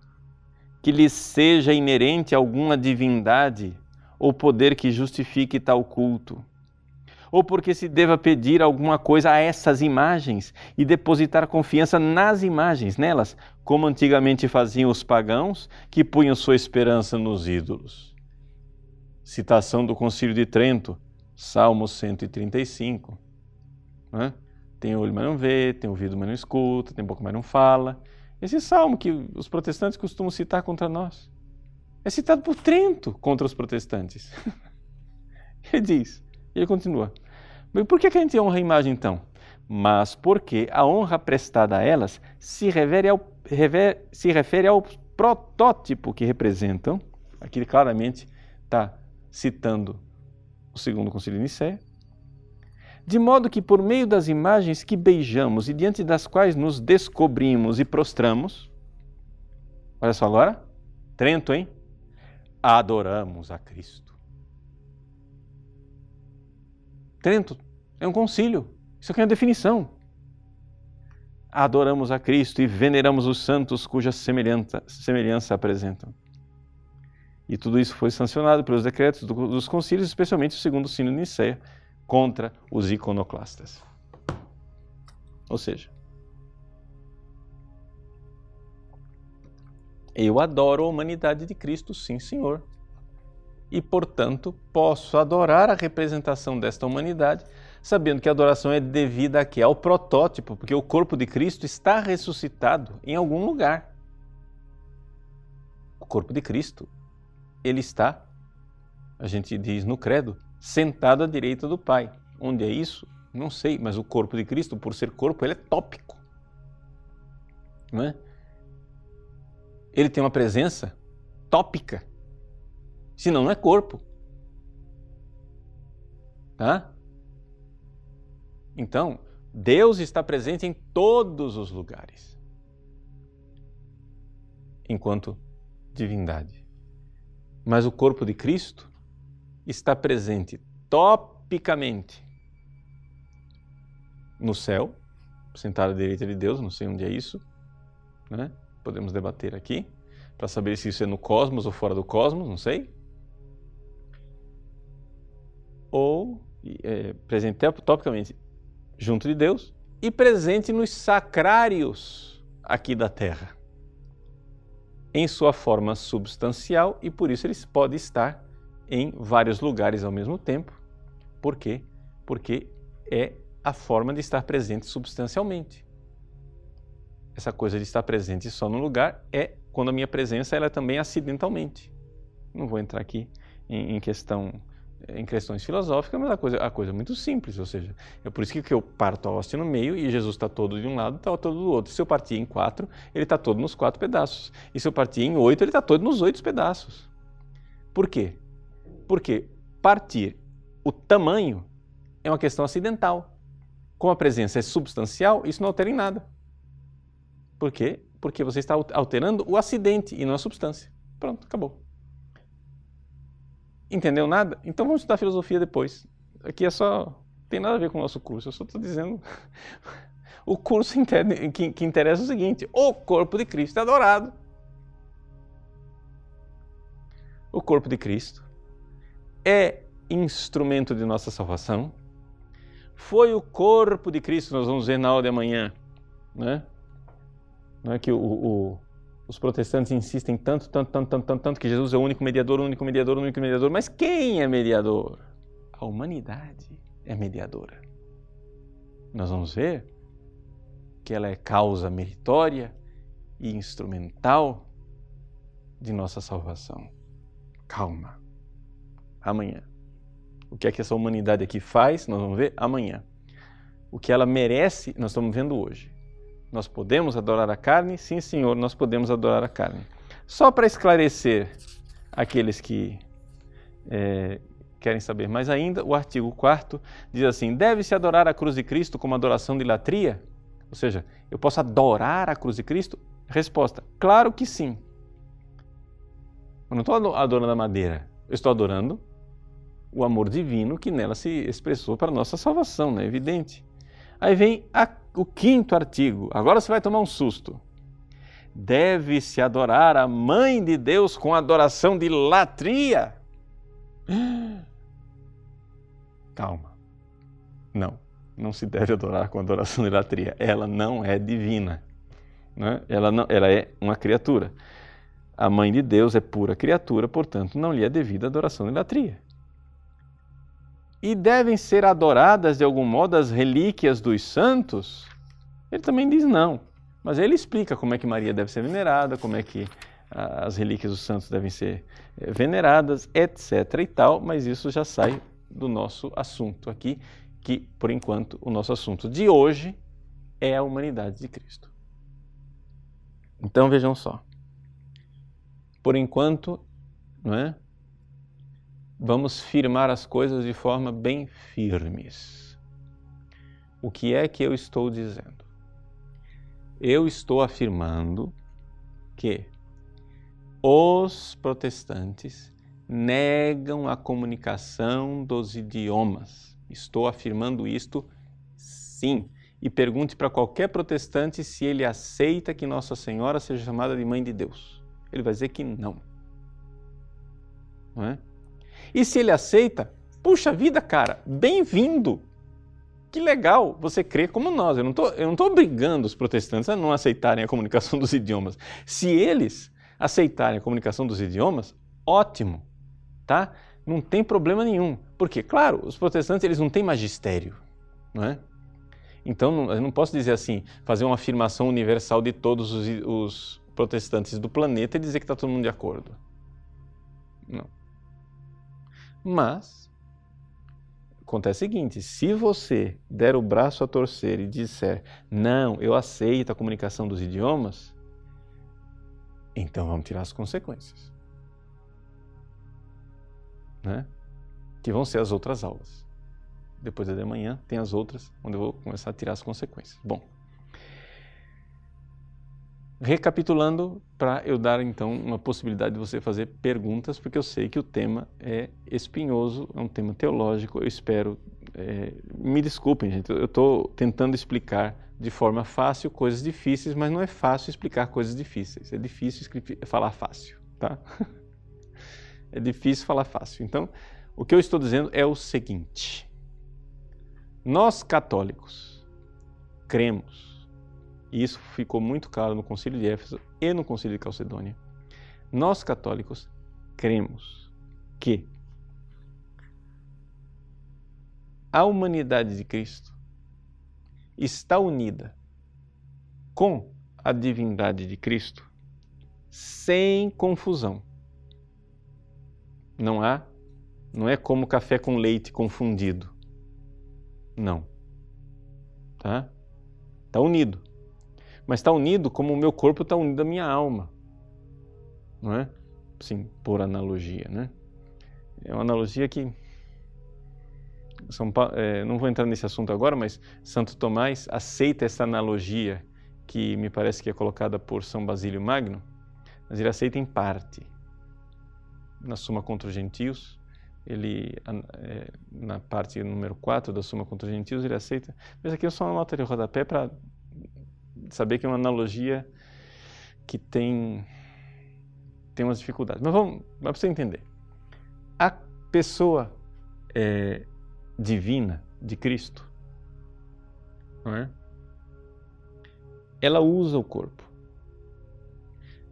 que lhes seja inerente alguma divindade ou poder que justifique tal culto, ou porque se deva pedir alguma coisa a essas imagens e depositar confiança nas imagens, nelas, como antigamente faziam os pagãos que punham sua esperança nos ídolos. Citação do Concílio de Trento, Salmo 135. Né? Tem olho, mas não vê, tem ouvido, mas não escuta, tem boca, mas não fala. Esse salmo que os protestantes costumam citar contra nós é citado por Trento contra os protestantes. ele diz, ele continua: Por que a gente honra a imagem então? Mas porque a honra prestada a elas se refere ao, se refere ao protótipo que representam. Aqui claramente está citando o segundo concílio de Nicéia. De modo que, por meio das imagens que beijamos e diante das quais nos descobrimos e prostramos, olha só agora, Trento, hein? Adoramos a Cristo. Trento é um concílio, isso aqui é uma definição. Adoramos a Cristo e veneramos os santos cuja semelhança, apresentam. E tudo isso foi sancionado pelos decretos dos concílios, especialmente o segundo sino de Nicéia, contra os iconoclastas. Ou seja, eu adoro a humanidade de Cristo, sim, Senhor. E, portanto, posso adorar a representação desta humanidade, sabendo que a adoração é devida aqui ao protótipo, porque o corpo de Cristo está ressuscitado em algum lugar. O corpo de Cristo ele está, a gente diz no credo, sentado à direita do Pai. Onde é isso? Não sei, mas o corpo de Cristo, por ser corpo, ele é tópico. Não é? Ele tem uma presença tópica. Senão não é corpo. Tá? Então, Deus está presente em todos os lugares. Enquanto divindade. Mas o corpo de Cristo está presente topicamente no céu, sentado à direita de Deus, não sei onde é isso, né? podemos debater aqui, para saber se isso é no cosmos ou fora do cosmos, não sei. Ou é, presente topicamente junto de Deus e presente nos sacrários aqui da terra em sua forma substancial e por isso ele pode estar em vários lugares ao mesmo tempo. Por quê? Porque é a forma de estar presente substancialmente. Essa coisa de estar presente só no lugar é quando a minha presença ela é também acidentalmente. Não vou entrar aqui em, em questão em questões filosóficas, mas a coisa, a coisa é muito simples, ou seja, é por isso que eu parto a hóstia no meio e Jesus está todo de um lado e está todo do outro. Se eu partir em quatro, ele está todo nos quatro pedaços. E se eu partir em oito, ele está todo nos oito pedaços. Por quê? Porque partir o tamanho é uma questão acidental. Como a presença é substancial, isso não altera em nada. Por quê? Porque você está alterando o acidente e não a substância. Pronto, acabou. Entendeu nada? Então vamos estudar filosofia depois. Aqui é só. tem nada a ver com o nosso curso, eu só estou dizendo. o curso que, interessa é o seguinte: o corpo de Cristo é adorado. O corpo de Cristo é instrumento de nossa salvação. Foi o corpo de Cristo, nós vamos ver na aula de amanhã, né? Não é que o, o os protestantes insistem tanto, tanto, tanto, tanto, tanto, tanto que Jesus é o único mediador, o único mediador, o único mediador. Mas quem é mediador? A humanidade é mediadora. Nós vamos ver que ela é causa meritória e instrumental de nossa salvação. Calma. Amanhã. O que é que essa humanidade aqui faz? Nós vamos ver amanhã. O que ela merece, nós estamos vendo hoje. Nós podemos adorar a carne? Sim, Senhor, nós podemos adorar a carne. Só para esclarecer aqueles que é, querem saber mais ainda, o artigo 4 diz assim: deve-se adorar a cruz de Cristo como adoração de latria? Ou seja, eu posso adorar a cruz de Cristo? Resposta: claro que sim. Eu não estou adorando a madeira, eu estou adorando o amor divino que nela se expressou para a nossa salvação, não é evidente? Aí vem a o quinto artigo, agora você vai tomar um susto. Deve-se adorar a Mãe de Deus com adoração de latria. Calma. Não, não se deve adorar com adoração de latria. Ela não é divina. Né? Ela, não, ela é uma criatura. A Mãe de Deus é pura criatura, portanto, não lhe é devida adoração de latria e devem ser adoradas de algum modo as relíquias dos santos? Ele também diz não. Mas ele explica como é que Maria deve ser venerada, como é que ah, as relíquias dos santos devem ser eh, veneradas, etc. e tal, mas isso já sai do nosso assunto aqui que, por enquanto, o nosso assunto de hoje é a humanidade de Cristo. Então vejam só. Por enquanto, não é? Vamos firmar as coisas de forma bem firmes. O que é que eu estou dizendo? Eu estou afirmando que os protestantes negam a comunicação dos idiomas. Estou afirmando isto sim. E pergunte para qualquer protestante se ele aceita que Nossa Senhora seja chamada de Mãe de Deus. Ele vai dizer que não. Não é? E se ele aceita, puxa vida, cara, bem-vindo! Que legal você crê como nós. Eu não estou obrigando os protestantes a não aceitarem a comunicação dos idiomas. Se eles aceitarem a comunicação dos idiomas, ótimo tá? Não tem problema nenhum. Porque, claro, os protestantes eles não têm magistério, não é? Então, eu não posso dizer assim, fazer uma afirmação universal de todos os, os protestantes do planeta e dizer que está todo mundo de acordo. Não. Mas, acontece o seguinte: se você der o braço a torcer e disser, não, eu aceito a comunicação dos idiomas, então vamos tirar as consequências né? que vão ser as outras aulas. Depois da de manhã tem as outras, onde eu vou começar a tirar as consequências. Bom, recapitulando, para eu dar então uma possibilidade de você fazer perguntas, porque eu sei que o tema é espinhoso, é um tema teológico, eu espero. É, me desculpem, gente, eu estou tentando explicar de forma fácil coisas difíceis, mas não é fácil explicar coisas difíceis, é difícil falar fácil, tá? É difícil falar fácil. Então, o que eu estou dizendo é o seguinte: nós católicos cremos, e isso ficou muito claro no Concílio de Éfeso e no Concílio de Calcedônia. Nós católicos cremos que a humanidade de Cristo está unida com a divindade de Cristo sem confusão. Não há, não é como café com leite confundido. Não. Tá? Está unido. Mas está unido como o meu corpo está unido à minha alma. Não é? Sim, por analogia, né? É uma analogia que São Paulo, é, não vou entrar nesse assunto agora, mas Santo Tomás aceita essa analogia que me parece que é colocada por São Basílio Magno, mas ele aceita em parte na Suma contra os Gentios, ele, é, na parte número 4 da Suma contra os Gentios, ele aceita. Mas aqui eu só uma nota de rodapé para saber que é uma analogia que tem, tem umas dificuldades. Mas vamos, para você entender. A pessoa é, divina de Cristo, não é? ela usa o corpo.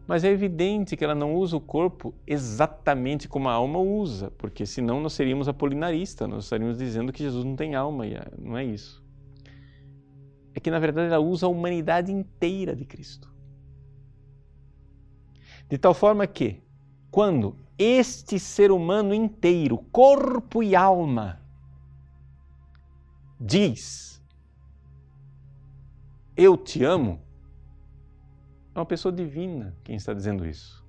Mas é evidente que ela não usa o corpo exatamente como a alma usa, porque senão nós seríamos apolinaristas, nós estaríamos dizendo que Jesus não tem alma, e é, não é isso. É que na verdade ela usa a humanidade inteira de Cristo. De tal forma que, quando este ser humano inteiro, corpo e alma, diz: Eu te amo, é uma pessoa divina quem está dizendo isso.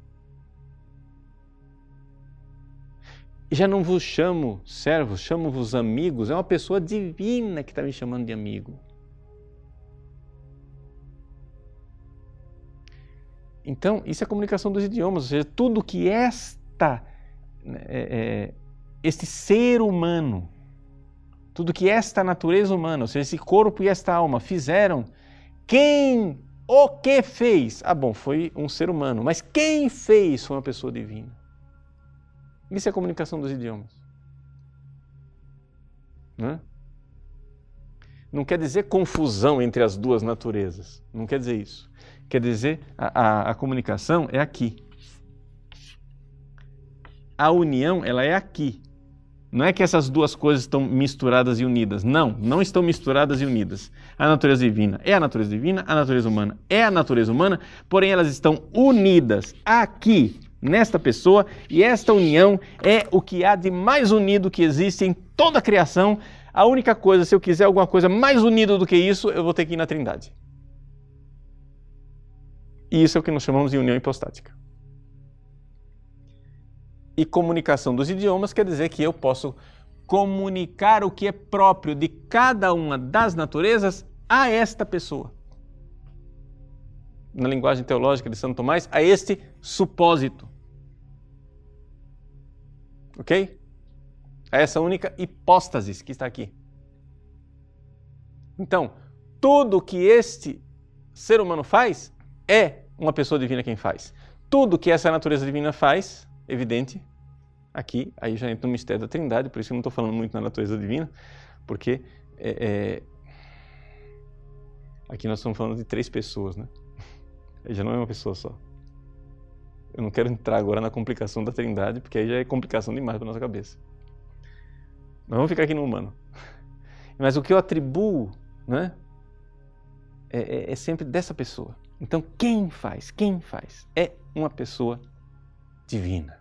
Já não vos chamo servos, chamo-vos amigos. É uma pessoa divina que está me chamando de amigo. Então, isso é a comunicação dos idiomas, ou seja, tudo que esta, né, é, é, este ser humano, tudo que esta natureza humana, ou seja, esse corpo e esta alma fizeram, quem o que fez? Ah, bom, foi um ser humano, mas quem fez foi uma pessoa divina. Isso é a comunicação dos idiomas. Não, é? não quer dizer confusão entre as duas naturezas. Não quer dizer isso. Quer dizer, a, a, a comunicação é aqui. A união, ela é aqui. Não é que essas duas coisas estão misturadas e unidas. Não, não estão misturadas e unidas. A natureza divina é a natureza divina, a natureza humana é a natureza humana, porém elas estão unidas aqui, nesta pessoa, e esta união é o que há de mais unido que existe em toda a criação, A única coisa, se eu quiser alguma coisa mais unida do que isso, eu vou ter que ir na Trindade. E isso é o que nós chamamos de união hipostática. E comunicação dos idiomas quer dizer que eu posso comunicar o que é próprio de cada uma das naturezas a esta pessoa. Na linguagem teológica de Santo Tomás, a este supósito. Ok? A essa única hipóstase que está aqui. Então, tudo que este ser humano faz é uma pessoa divina quem faz. Tudo que essa natureza divina faz, evidente, aqui, aí já entra no mistério da Trindade, por isso eu não estou falando muito na natureza divina, porque é, é, aqui nós estamos falando de três pessoas, né? Aí já não é uma pessoa só. Eu não quero entrar agora na complicação da Trindade, porque aí já é complicação demais para nossa cabeça. Mas vamos ficar aqui no humano. Mas o que eu atribuo, né? É, é, é sempre dessa pessoa. Então, quem faz? Quem faz? É uma pessoa divina.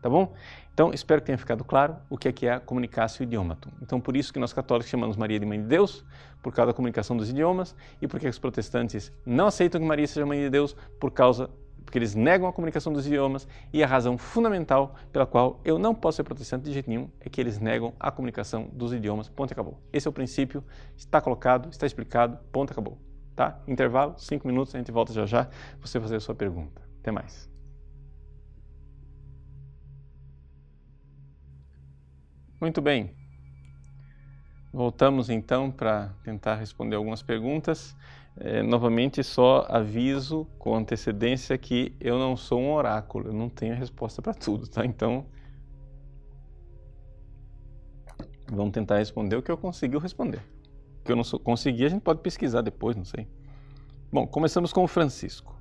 Tá bom? Então, espero que tenha ficado claro o que é, que é a comunicação idiomatum. Então, por isso que nós católicos chamamos Maria de Mãe de Deus, por causa da comunicação dos idiomas, e porque os protestantes não aceitam que Maria seja Mãe de Deus, por causa porque eles negam a comunicação dos idiomas, e a razão fundamental pela qual eu não posso ser protestante de jeito nenhum é que eles negam a comunicação dos idiomas. Ponto acabou. Esse é o princípio, está colocado, está explicado, ponto acabou. Tá? Intervalo, cinco minutos, a gente volta já já, você fazer a sua pergunta. Até mais. Muito bem. Voltamos então para tentar responder algumas perguntas. É, novamente, só aviso com antecedência que eu não sou um oráculo, eu não tenho resposta para tudo, tá? Então, vamos tentar responder o que eu consegui responder. Que eu não consegui, a gente pode pesquisar depois, não sei. Bom, começamos com o Francisco.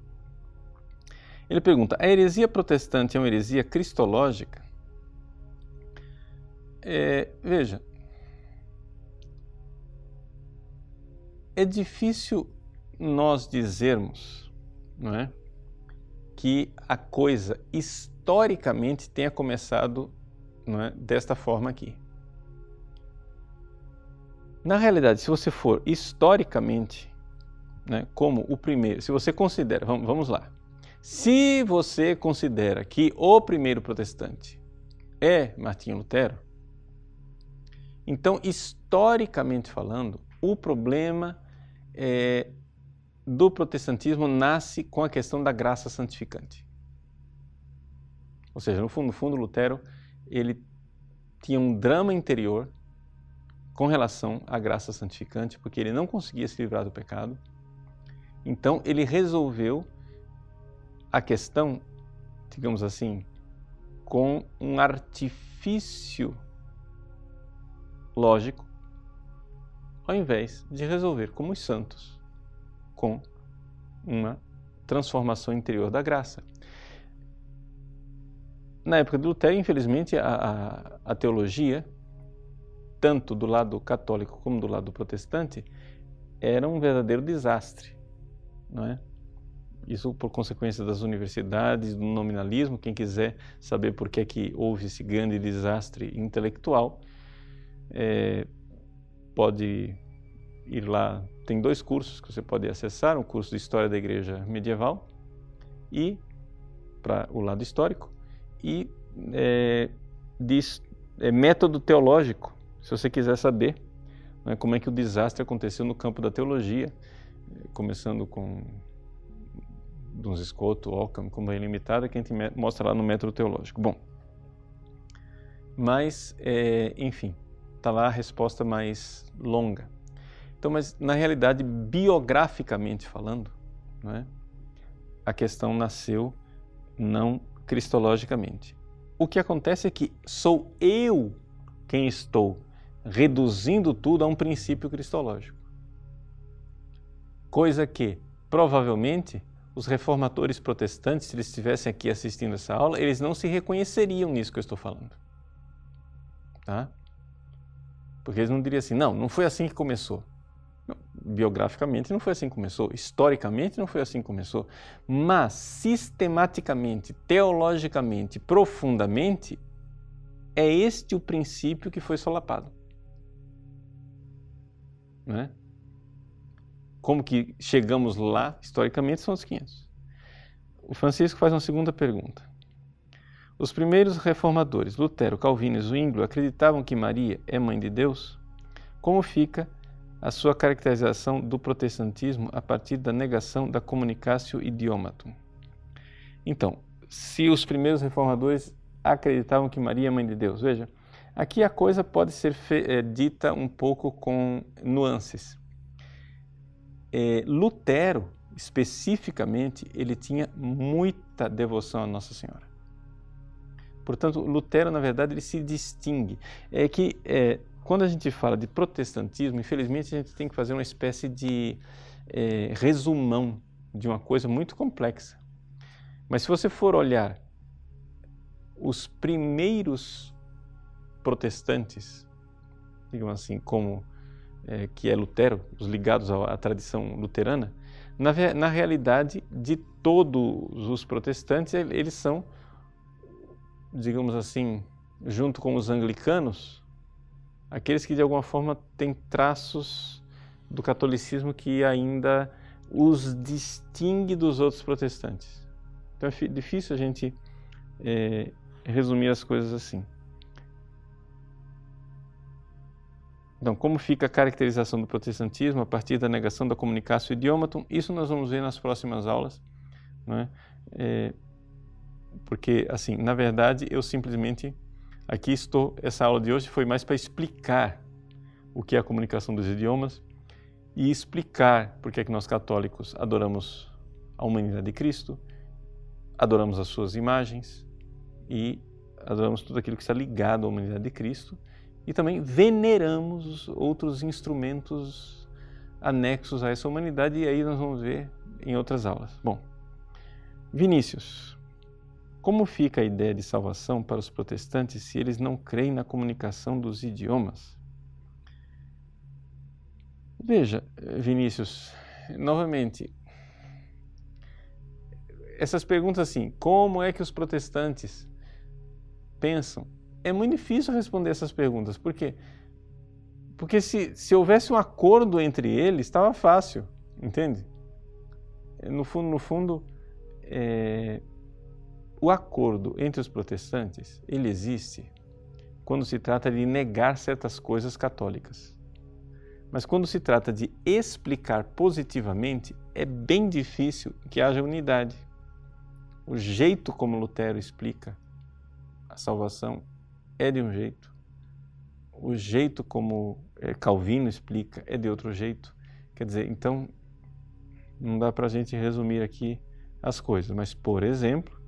Ele pergunta: a heresia protestante é uma heresia cristológica? É, veja, é difícil nós dizermos não é, que a coisa historicamente tenha começado não é, desta forma aqui. Na realidade, se você for historicamente né, como o primeiro, se você considera, vamos, vamos lá, se você considera que o primeiro protestante é Martinho Lutero, então, historicamente falando, o problema é, do protestantismo nasce com a questão da graça santificante. Ou seja, no fundo, no fundo, Lutero ele tinha um drama interior com relação à graça santificante, porque ele não conseguia se livrar do pecado. Então, ele resolveu a questão, digamos assim, com um artifício lógico, ao invés de resolver como os santos, com uma transformação interior da graça. Na época de Lutero, infelizmente, a, a, a teologia, tanto do lado católico como do lado protestante, era um verdadeiro desastre, não é? Isso por consequência das universidades, do nominalismo. Quem quiser saber por que, é que houve esse grande desastre intelectual, é, pode ir lá. Tem dois cursos que você pode acessar: um curso de História da Igreja Medieval e para o lado histórico e é, de, é, método teológico. Se você quiser saber né, como é que o desastre aconteceu no campo da teologia, começando com Duns Scoto, Ockham, como é limitada, que a gente mostra lá no método teológico. Bom, mas, é, enfim, está lá a resposta mais longa. Então, mas na realidade, biograficamente falando, não é? a questão nasceu não cristologicamente. O que acontece é que sou eu quem estou reduzindo tudo a um princípio cristológico. Coisa que, provavelmente, os reformadores protestantes, se eles estivessem aqui assistindo essa aula, eles não se reconheceriam nisso que eu estou falando. Tá? Porque eles não diriam assim, não, não foi assim que começou. Não, biograficamente não foi assim que começou, historicamente não foi assim que começou, mas sistematicamente, teologicamente, profundamente, é este o princípio que foi solapado. Né? Como que chegamos lá, historicamente, são os 500. O Francisco faz uma segunda pergunta. Os primeiros reformadores, Lutero, Calvino e Zwinglio, acreditavam que Maria é mãe de Deus? Como fica a sua caracterização do protestantismo a partir da negação da comunicatio idiomatum? Então, se os primeiros reformadores acreditavam que Maria é mãe de Deus, veja, aqui a coisa pode ser é, dita um pouco com nuances. É, Lutero, especificamente, ele tinha muita devoção a Nossa Senhora. Portanto, Lutero, na verdade, ele se distingue. É que é, quando a gente fala de protestantismo, infelizmente a gente tem que fazer uma espécie de é, resumão de uma coisa muito complexa. Mas se você for olhar os primeiros protestantes, digamos assim, como é, que é Lutero, os ligados à, à tradição luterana, na, na, realidade de todos os protestantes, eles são, digamos assim, junto com os anglicanos, aqueles que de alguma forma têm traços do catolicismo que ainda os distingue dos outros protestantes. Então é difícil a gente é, resumir as coisas assim. Então, como fica a caracterização do protestantismo a partir da negação da comunicação idiomatum? Isso nós vamos ver nas próximas aulas, né? É, porque, assim, na verdade, eu simplesmente aqui estou. Essa aula de hoje foi mais para explicar o que é a comunicação dos idiomas e explicar por é que nós católicos adoramos a humanidade de Cristo, adoramos as suas imagens e adoramos tudo aquilo que está ligado à humanidade de Cristo e também veneramos outros instrumentos anexos a essa humanidade e aí nós vamos ver em outras aulas. Bom, Vinícius, como fica a ideia de salvação para os protestantes se eles não creem na comunicação dos idiomas? Veja, Vinícius, novamente, essas perguntas assim, como é que os protestantes pensam? É muito difícil responder essas perguntas, por quê? Porque se, se houvesse um acordo entre eles, estava fácil, entende? No fundo, no fundo, é, o acordo entre os protestantes, ele existe quando se trata de negar certas coisas católicas. Mas quando se trata de explicar positivamente, é bem difícil que haja unidade o jeito como Lutero explica a salvação é de um jeito, o jeito como é, Calvino explica é de outro jeito. Quer dizer, então não dá para a gente resumir aqui as coisas, mas por exemplo,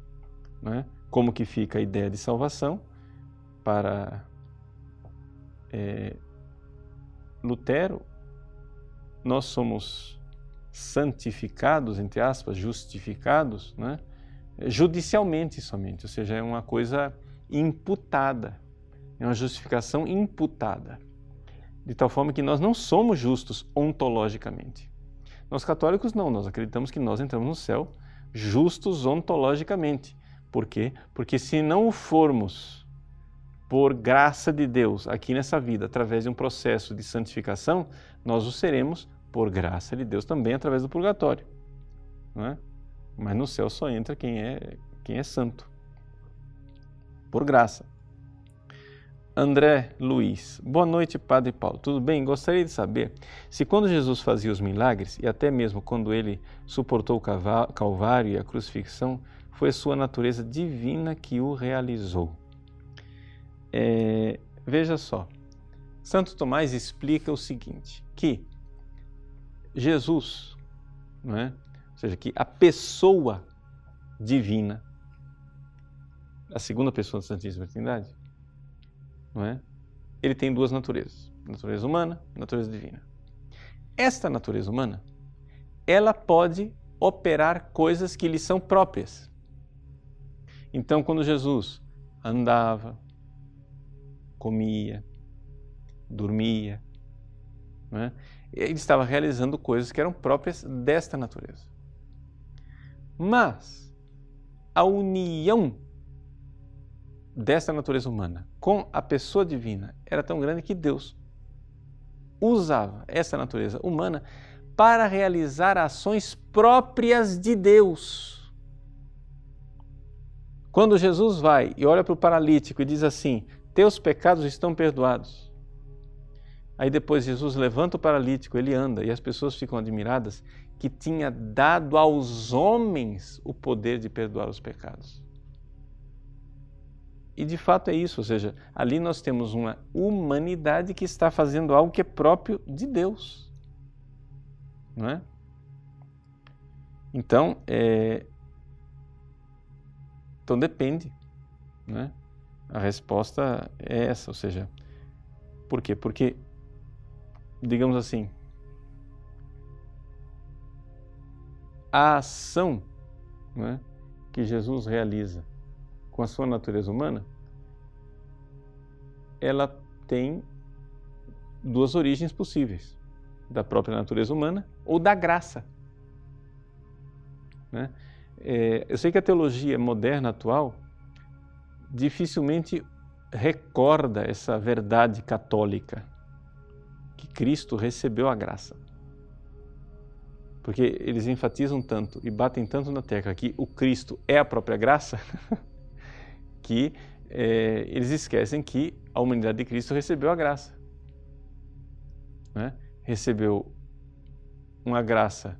né, como que fica a ideia de salvação para é, Lutero, nós somos santificados, entre aspas, justificados, né? judicialmente somente, ou seja, é uma coisa imputada, é uma justificação imputada, de tal forma que nós não somos justos ontologicamente. Nós católicos não, nós acreditamos que nós entramos no céu justos ontologicamente. Por quê? Porque se não o formos por graça de Deus aqui nessa vida, através de um processo de santificação, nós o seremos por graça de Deus também através do purgatório. Não é? Mas no céu só entra quem é, quem é santo. Por graça. André Luiz. Boa noite, Padre Paulo. Tudo bem? Gostaria de saber se quando Jesus fazia os milagres e até mesmo quando ele suportou o Calvário e a crucifixão, foi sua natureza divina que o realizou. É, veja só, Santo Tomás explica o seguinte: que Jesus, não é? Ou seja, que a pessoa divina, a segunda pessoa da Santíssima Trindade, não é? Ele tem duas naturezas, natureza humana natureza divina. Esta natureza humana, ela pode operar coisas que lhe são próprias. Então, quando Jesus andava, comia, dormia, é? ele estava realizando coisas que eram próprias desta natureza. Mas a união dessa natureza humana com a pessoa divina era tão grande que Deus usava essa natureza humana para realizar ações próprias de Deus. Quando Jesus vai e olha para o paralítico e diz assim: Teus pecados estão perdoados. Aí depois Jesus levanta o paralítico, ele anda e as pessoas ficam admiradas que tinha dado aos homens o poder de perdoar os pecados. E de fato é isso, ou seja, ali nós temos uma humanidade que está fazendo algo que é próprio de Deus. Não é? Então, é... então depende. Né? A resposta é essa, ou seja, por quê? Porque, digamos assim, a ação né, que Jesus realiza com a sua natureza humana, ela tem duas origens possíveis: da própria natureza humana ou da graça. Né? É, eu sei que a teologia moderna atual dificilmente recorda essa verdade católica que Cristo recebeu a graça. Porque eles enfatizam tanto e batem tanto na tecla que o Cristo é a própria graça que é, eles esquecem que a humanidade de Cristo recebeu a graça. Né? Recebeu uma graça,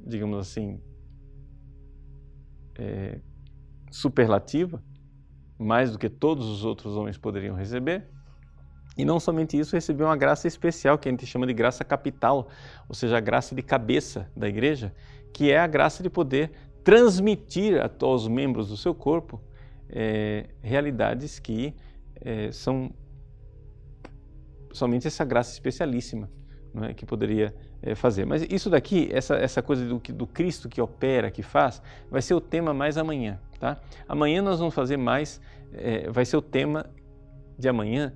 digamos assim, é, superlativa, mais do que todos os outros homens poderiam receber. E não somente isso, recebeu uma graça especial, que a gente chama de graça capital, ou seja, a graça de cabeça da igreja, que é a graça de poder transmitir aos membros do seu corpo é, realidades que é, são somente essa graça especialíssima é, que poderia é, fazer. Mas isso daqui, essa, essa coisa do, do Cristo que opera, que faz, vai ser o tema mais amanhã. Tá? Amanhã nós vamos fazer mais, é, vai ser o tema de amanhã,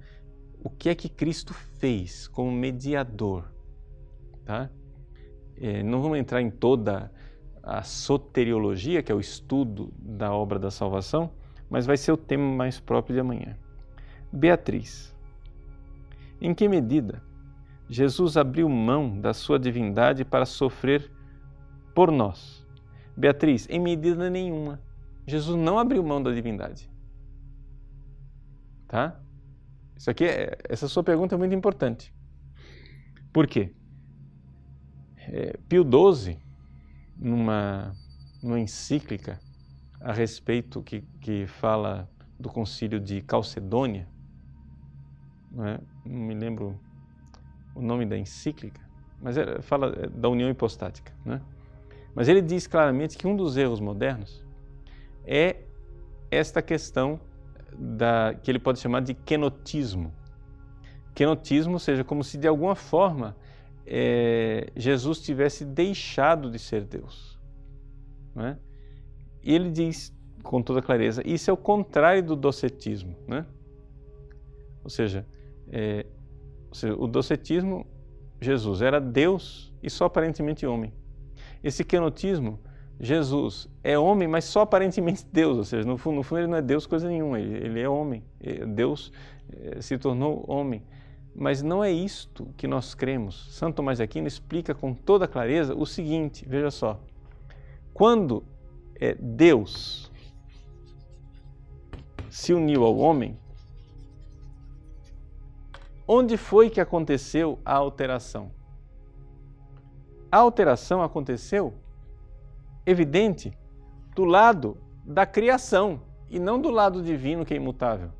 o que é que Cristo fez como mediador. Tá? É, não vamos entrar em toda a soteriologia, que é o estudo da obra da salvação, mas vai ser o tema mais próprio de amanhã. Beatriz. Em que medida Jesus abriu mão da sua divindade para sofrer por nós? Beatriz, em medida nenhuma. Jesus não abriu mão da divindade. Tá? Isso aqui é, essa sua pergunta é muito importante. Por quê? É, Pio XII, numa, numa encíclica, a respeito que, que fala do concílio de Calcedônia, não, é? não me lembro o nome da encíclica, mas é, fala é, da união hipostática. Né? Mas ele diz claramente que um dos erros modernos é esta questão da, que ele pode chamar de kenotismo. Kenotismo, ou seja, como se de alguma forma é, Jesus tivesse deixado de ser Deus. Não é? E ele diz com toda clareza: isso é o contrário do docetismo. Né? Ou, seja, é, ou seja, o docetismo, Jesus era Deus e só aparentemente homem. Esse kenotismo, Jesus é homem, mas só aparentemente Deus, ou seja, no fundo, no fundo ele não é Deus coisa nenhuma, ele, ele é homem. Deus é, se tornou homem. Mas não é isto que nós cremos. Santo Tomás de Aquino explica com toda clareza o seguinte: veja só. Quando é, Deus se uniu ao homem, onde foi que aconteceu a alteração? A alteração aconteceu, evidente, do lado da criação e não do lado divino que é imutável.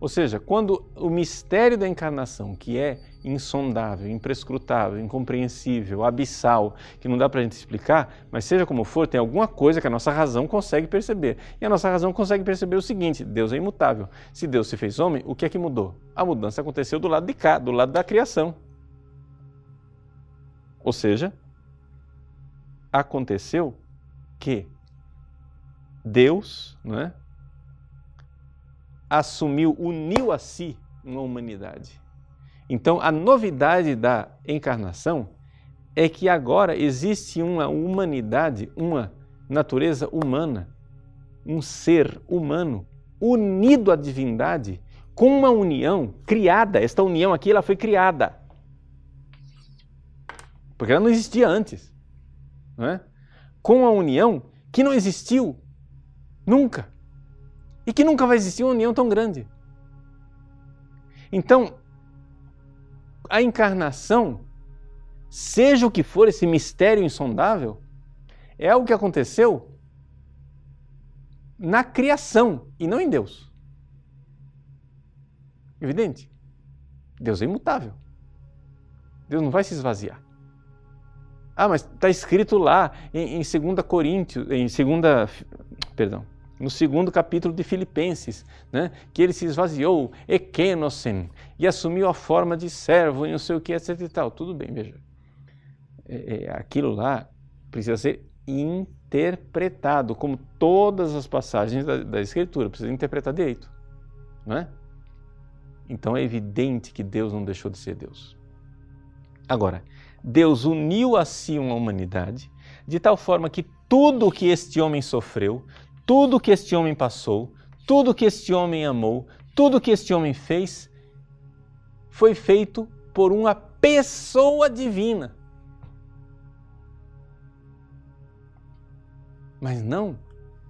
Ou seja, quando o mistério da encarnação, que é insondável, imprescrutável, incompreensível, abissal, que não dá para a gente explicar, mas seja como for, tem alguma coisa que a nossa razão consegue perceber. E a nossa razão consegue perceber o seguinte: Deus é imutável. Se Deus se fez homem, o que é que mudou? A mudança aconteceu do lado de cá, do lado da criação. Ou seja, aconteceu que Deus, não é? assumiu, uniu a si uma humanidade. Então, a novidade da encarnação é que agora existe uma humanidade, uma natureza humana, um ser humano unido à divindade com uma união criada, esta união aqui ela foi criada. Porque ela não existia antes. Não é? Com uma união que não existiu nunca. E que nunca vai existir uma união tão grande. Então, a encarnação, seja o que for esse mistério insondável, é algo que aconteceu na criação e não em Deus. Evidente? Deus é imutável. Deus não vai se esvaziar. Ah, mas está escrito lá em, em 2 Coríntios, em 2, perdão, no segundo capítulo de Filipenses, né, que ele se esvaziou, ekenosen, e assumiu a forma de servo e não sei o que, etc e tal. Tudo bem, veja. É, é, aquilo lá precisa ser interpretado, como todas as passagens da, da Escritura, precisa interpretar direito. Não é? Então é evidente que Deus não deixou de ser Deus. Agora, Deus uniu a si uma humanidade de tal forma que tudo o que este homem sofreu, tudo que este homem passou, tudo que este homem amou, tudo que este homem fez, foi feito por uma pessoa divina. Mas não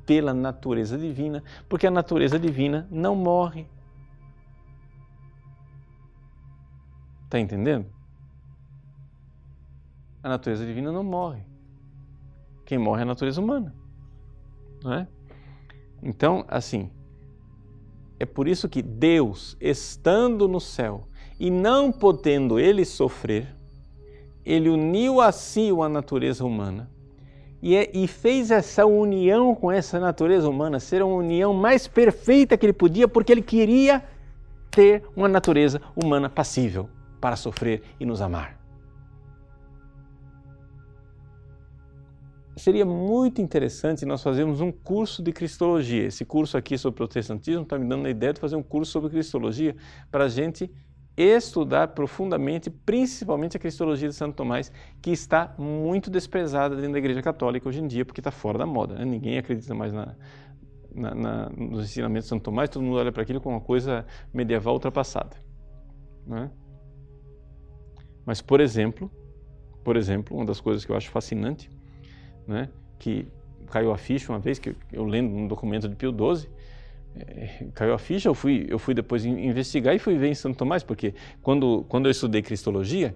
pela natureza divina, porque a natureza divina não morre. Está entendendo? A natureza divina não morre. Quem morre é a natureza humana. Não é? Então, assim, é por isso que Deus, estando no céu e não podendo ele sofrer, ele uniu a si a natureza humana e, é, e fez essa união com essa natureza humana ser uma união mais perfeita que ele podia, porque ele queria ter uma natureza humana passível para sofrer e nos amar. Seria muito interessante nós fazermos um curso de Cristologia. Esse curso aqui sobre protestantismo está me dando a ideia de fazer um curso sobre Cristologia para a gente estudar profundamente, principalmente a Cristologia de Santo Tomás, que está muito desprezada dentro da Igreja Católica hoje em dia, porque está fora da moda. Né? Ninguém acredita mais na, na, na, nos ensinamentos de Santo Tomás, todo mundo olha para aquilo como uma coisa medieval ultrapassada. Né? Mas, por exemplo, por exemplo, uma das coisas que eu acho fascinante, né, que caiu a ficha uma vez, que eu lendo um documento de Pio XII, é, caiu a ficha, eu fui, eu fui depois investigar e fui ver em Santo Tomás, porque quando, quando eu estudei Cristologia,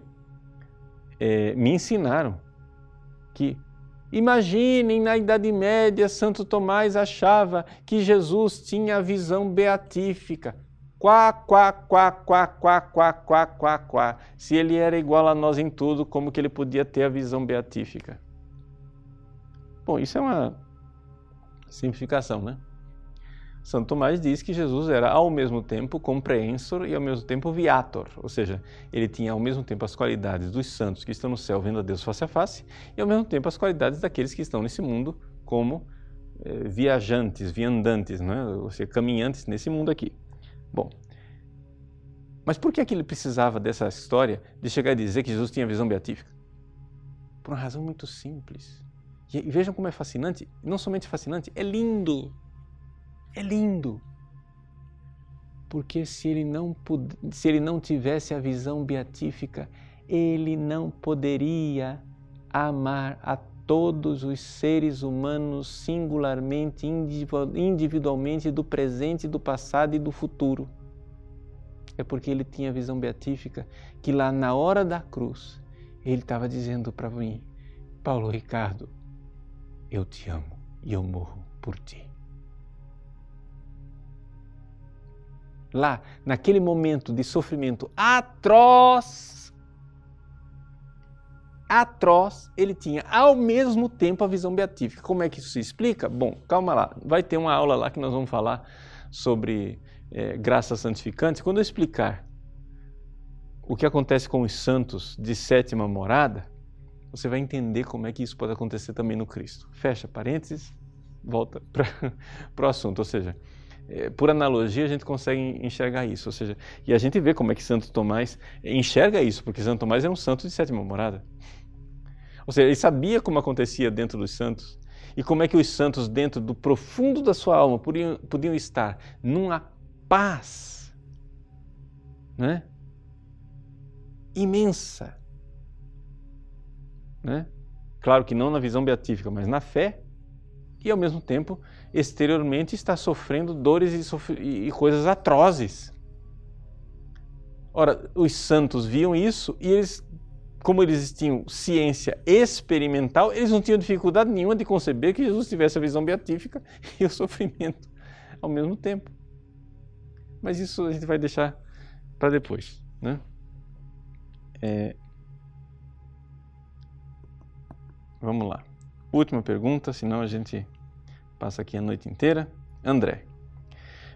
é, me ensinaram que, imaginem, na Idade Média, Santo Tomás achava que Jesus tinha a visão beatífica. Quá, quá, quá, quá, quá, quá, quá, quá, quá. Se ele era igual a nós em tudo, como que ele podia ter a visão beatífica? Bom, isso é uma simplificação, né? Santo Tomás diz que Jesus era ao mesmo tempo comprehensor e ao mesmo tempo viator, ou seja, ele tinha ao mesmo tempo as qualidades dos santos que estão no céu vendo a Deus face a face e ao mesmo tempo as qualidades daqueles que estão nesse mundo como eh, viajantes, viandantes, né? ou seja, caminhantes nesse mundo aqui. Bom, mas por que, é que ele precisava dessa história de chegar a dizer que Jesus tinha visão beatífica? Por uma razão muito simples. E vejam como é fascinante, não somente fascinante, é lindo. É lindo. Porque se ele não, se ele não tivesse a visão beatífica, ele não poderia amar a todos os seres humanos singularmente, individualmente, do presente, do passado e do futuro. É porque ele tinha a visão beatífica que lá na hora da cruz, ele estava dizendo para mim, Paulo Ricardo, eu te amo e eu morro por ti. lá, naquele momento de sofrimento atroz, atroz, ele tinha ao mesmo tempo a visão beatífica. Como é que isso se explica? Bom, calma lá, vai ter uma aula lá que nós vamos falar sobre é, graça santificante. Quando eu explicar o que acontece com os santos de sétima morada, você vai entender como é que isso pode acontecer também no Cristo. Fecha parênteses, volta para o assunto, ou seja, é, por analogia, a gente consegue enxergar isso. Ou seja, e a gente vê como é que Santo Tomás enxerga isso, porque Santo Tomás é um santo de sétima morada. Ou seja, ele sabia como acontecia dentro dos santos e como é que os santos, dentro do profundo da sua alma, podiam, podiam estar numa paz né? imensa. Né? Claro que não na visão beatífica, mas na fé, e ao mesmo tempo, exteriormente, está sofrendo dores e, sof e coisas atrozes. Ora, os santos viam isso e eles, como eles tinham ciência experimental, eles não tinham dificuldade nenhuma de conceber que Jesus tivesse a visão beatífica e o sofrimento ao mesmo tempo. Mas isso a gente vai deixar para depois, né? É... Vamos lá. Última pergunta, senão a gente passa aqui a noite inteira. André.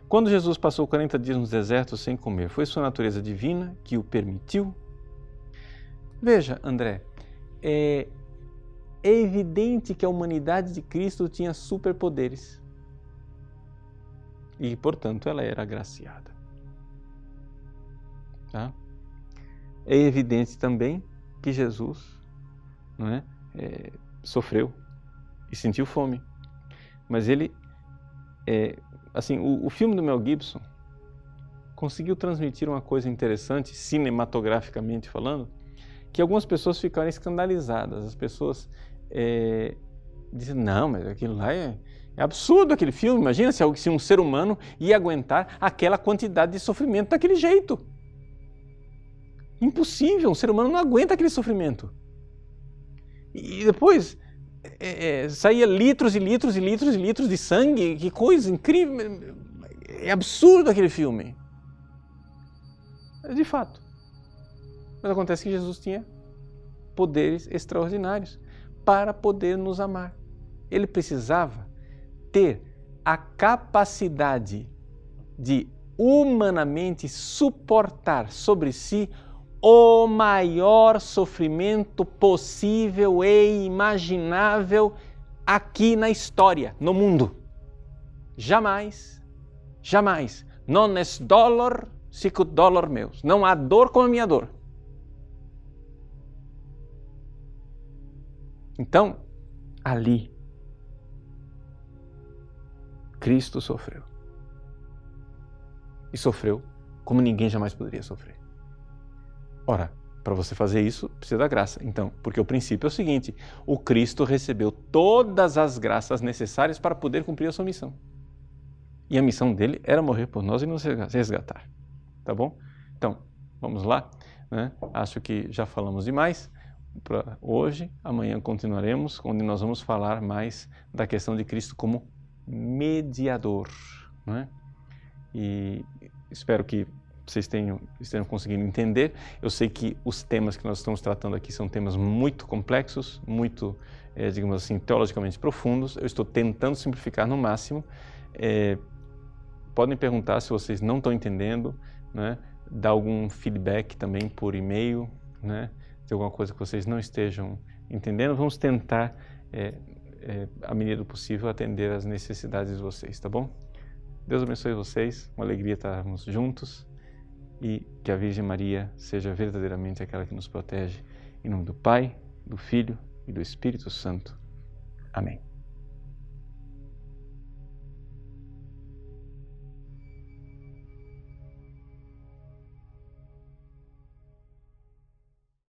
Quando Jesus passou 40 dias no deserto sem comer, foi sua natureza divina que o permitiu? Veja, André, é, é evidente que a humanidade de Cristo tinha superpoderes e, portanto, ela era agraciada. Tá? É evidente também que Jesus não é, é sofreu e sentiu fome, mas ele, é, assim, o, o filme do Mel Gibson conseguiu transmitir uma coisa interessante, cinematograficamente falando, que algumas pessoas ficaram escandalizadas. As pessoas é, dizem, não, mas aquilo lá é, é absurdo aquele filme. Imagina se, se um ser humano ia aguentar aquela quantidade de sofrimento daquele jeito. Impossível, um ser humano não aguenta aquele sofrimento. E depois é, é, saía litros e litros e litros e litros de sangue, que coisa incrível. É absurdo aquele filme. De fato. Mas acontece que Jesus tinha poderes extraordinários para poder nos amar. Ele precisava ter a capacidade de humanamente suportar sobre si o maior sofrimento possível e imaginável aqui na história, no mundo. Jamais, jamais, non es dolor sicut dolor meus. Não há dor como a minha dor. Então, ali, Cristo sofreu. E sofreu como ninguém jamais poderia sofrer. Ora, para você fazer isso, precisa da graça. Então, porque o princípio é o seguinte: o Cristo recebeu todas as graças necessárias para poder cumprir a sua missão. E a missão dele era morrer por nós e nos resgatar. Tá bom? Então, vamos lá. Né? Acho que já falamos demais para hoje. Amanhã continuaremos, onde nós vamos falar mais da questão de Cristo como mediador. Né? E espero que vocês tenham, estejam conseguindo entender. Eu sei que os temas que nós estamos tratando aqui são temas muito complexos, muito, é, digamos assim, teologicamente profundos. Eu estou tentando simplificar no máximo. É, podem perguntar se vocês não estão entendendo, né? dar algum feedback também por e-mail, né? de alguma coisa que vocês não estejam entendendo. Vamos tentar, é, é, à medida do possível, atender às necessidades de vocês, tá bom? Deus abençoe vocês, uma alegria estarmos juntos e que a Virgem Maria seja verdadeiramente aquela que nos protege. Em nome do Pai, do Filho e do Espírito Santo. Amém.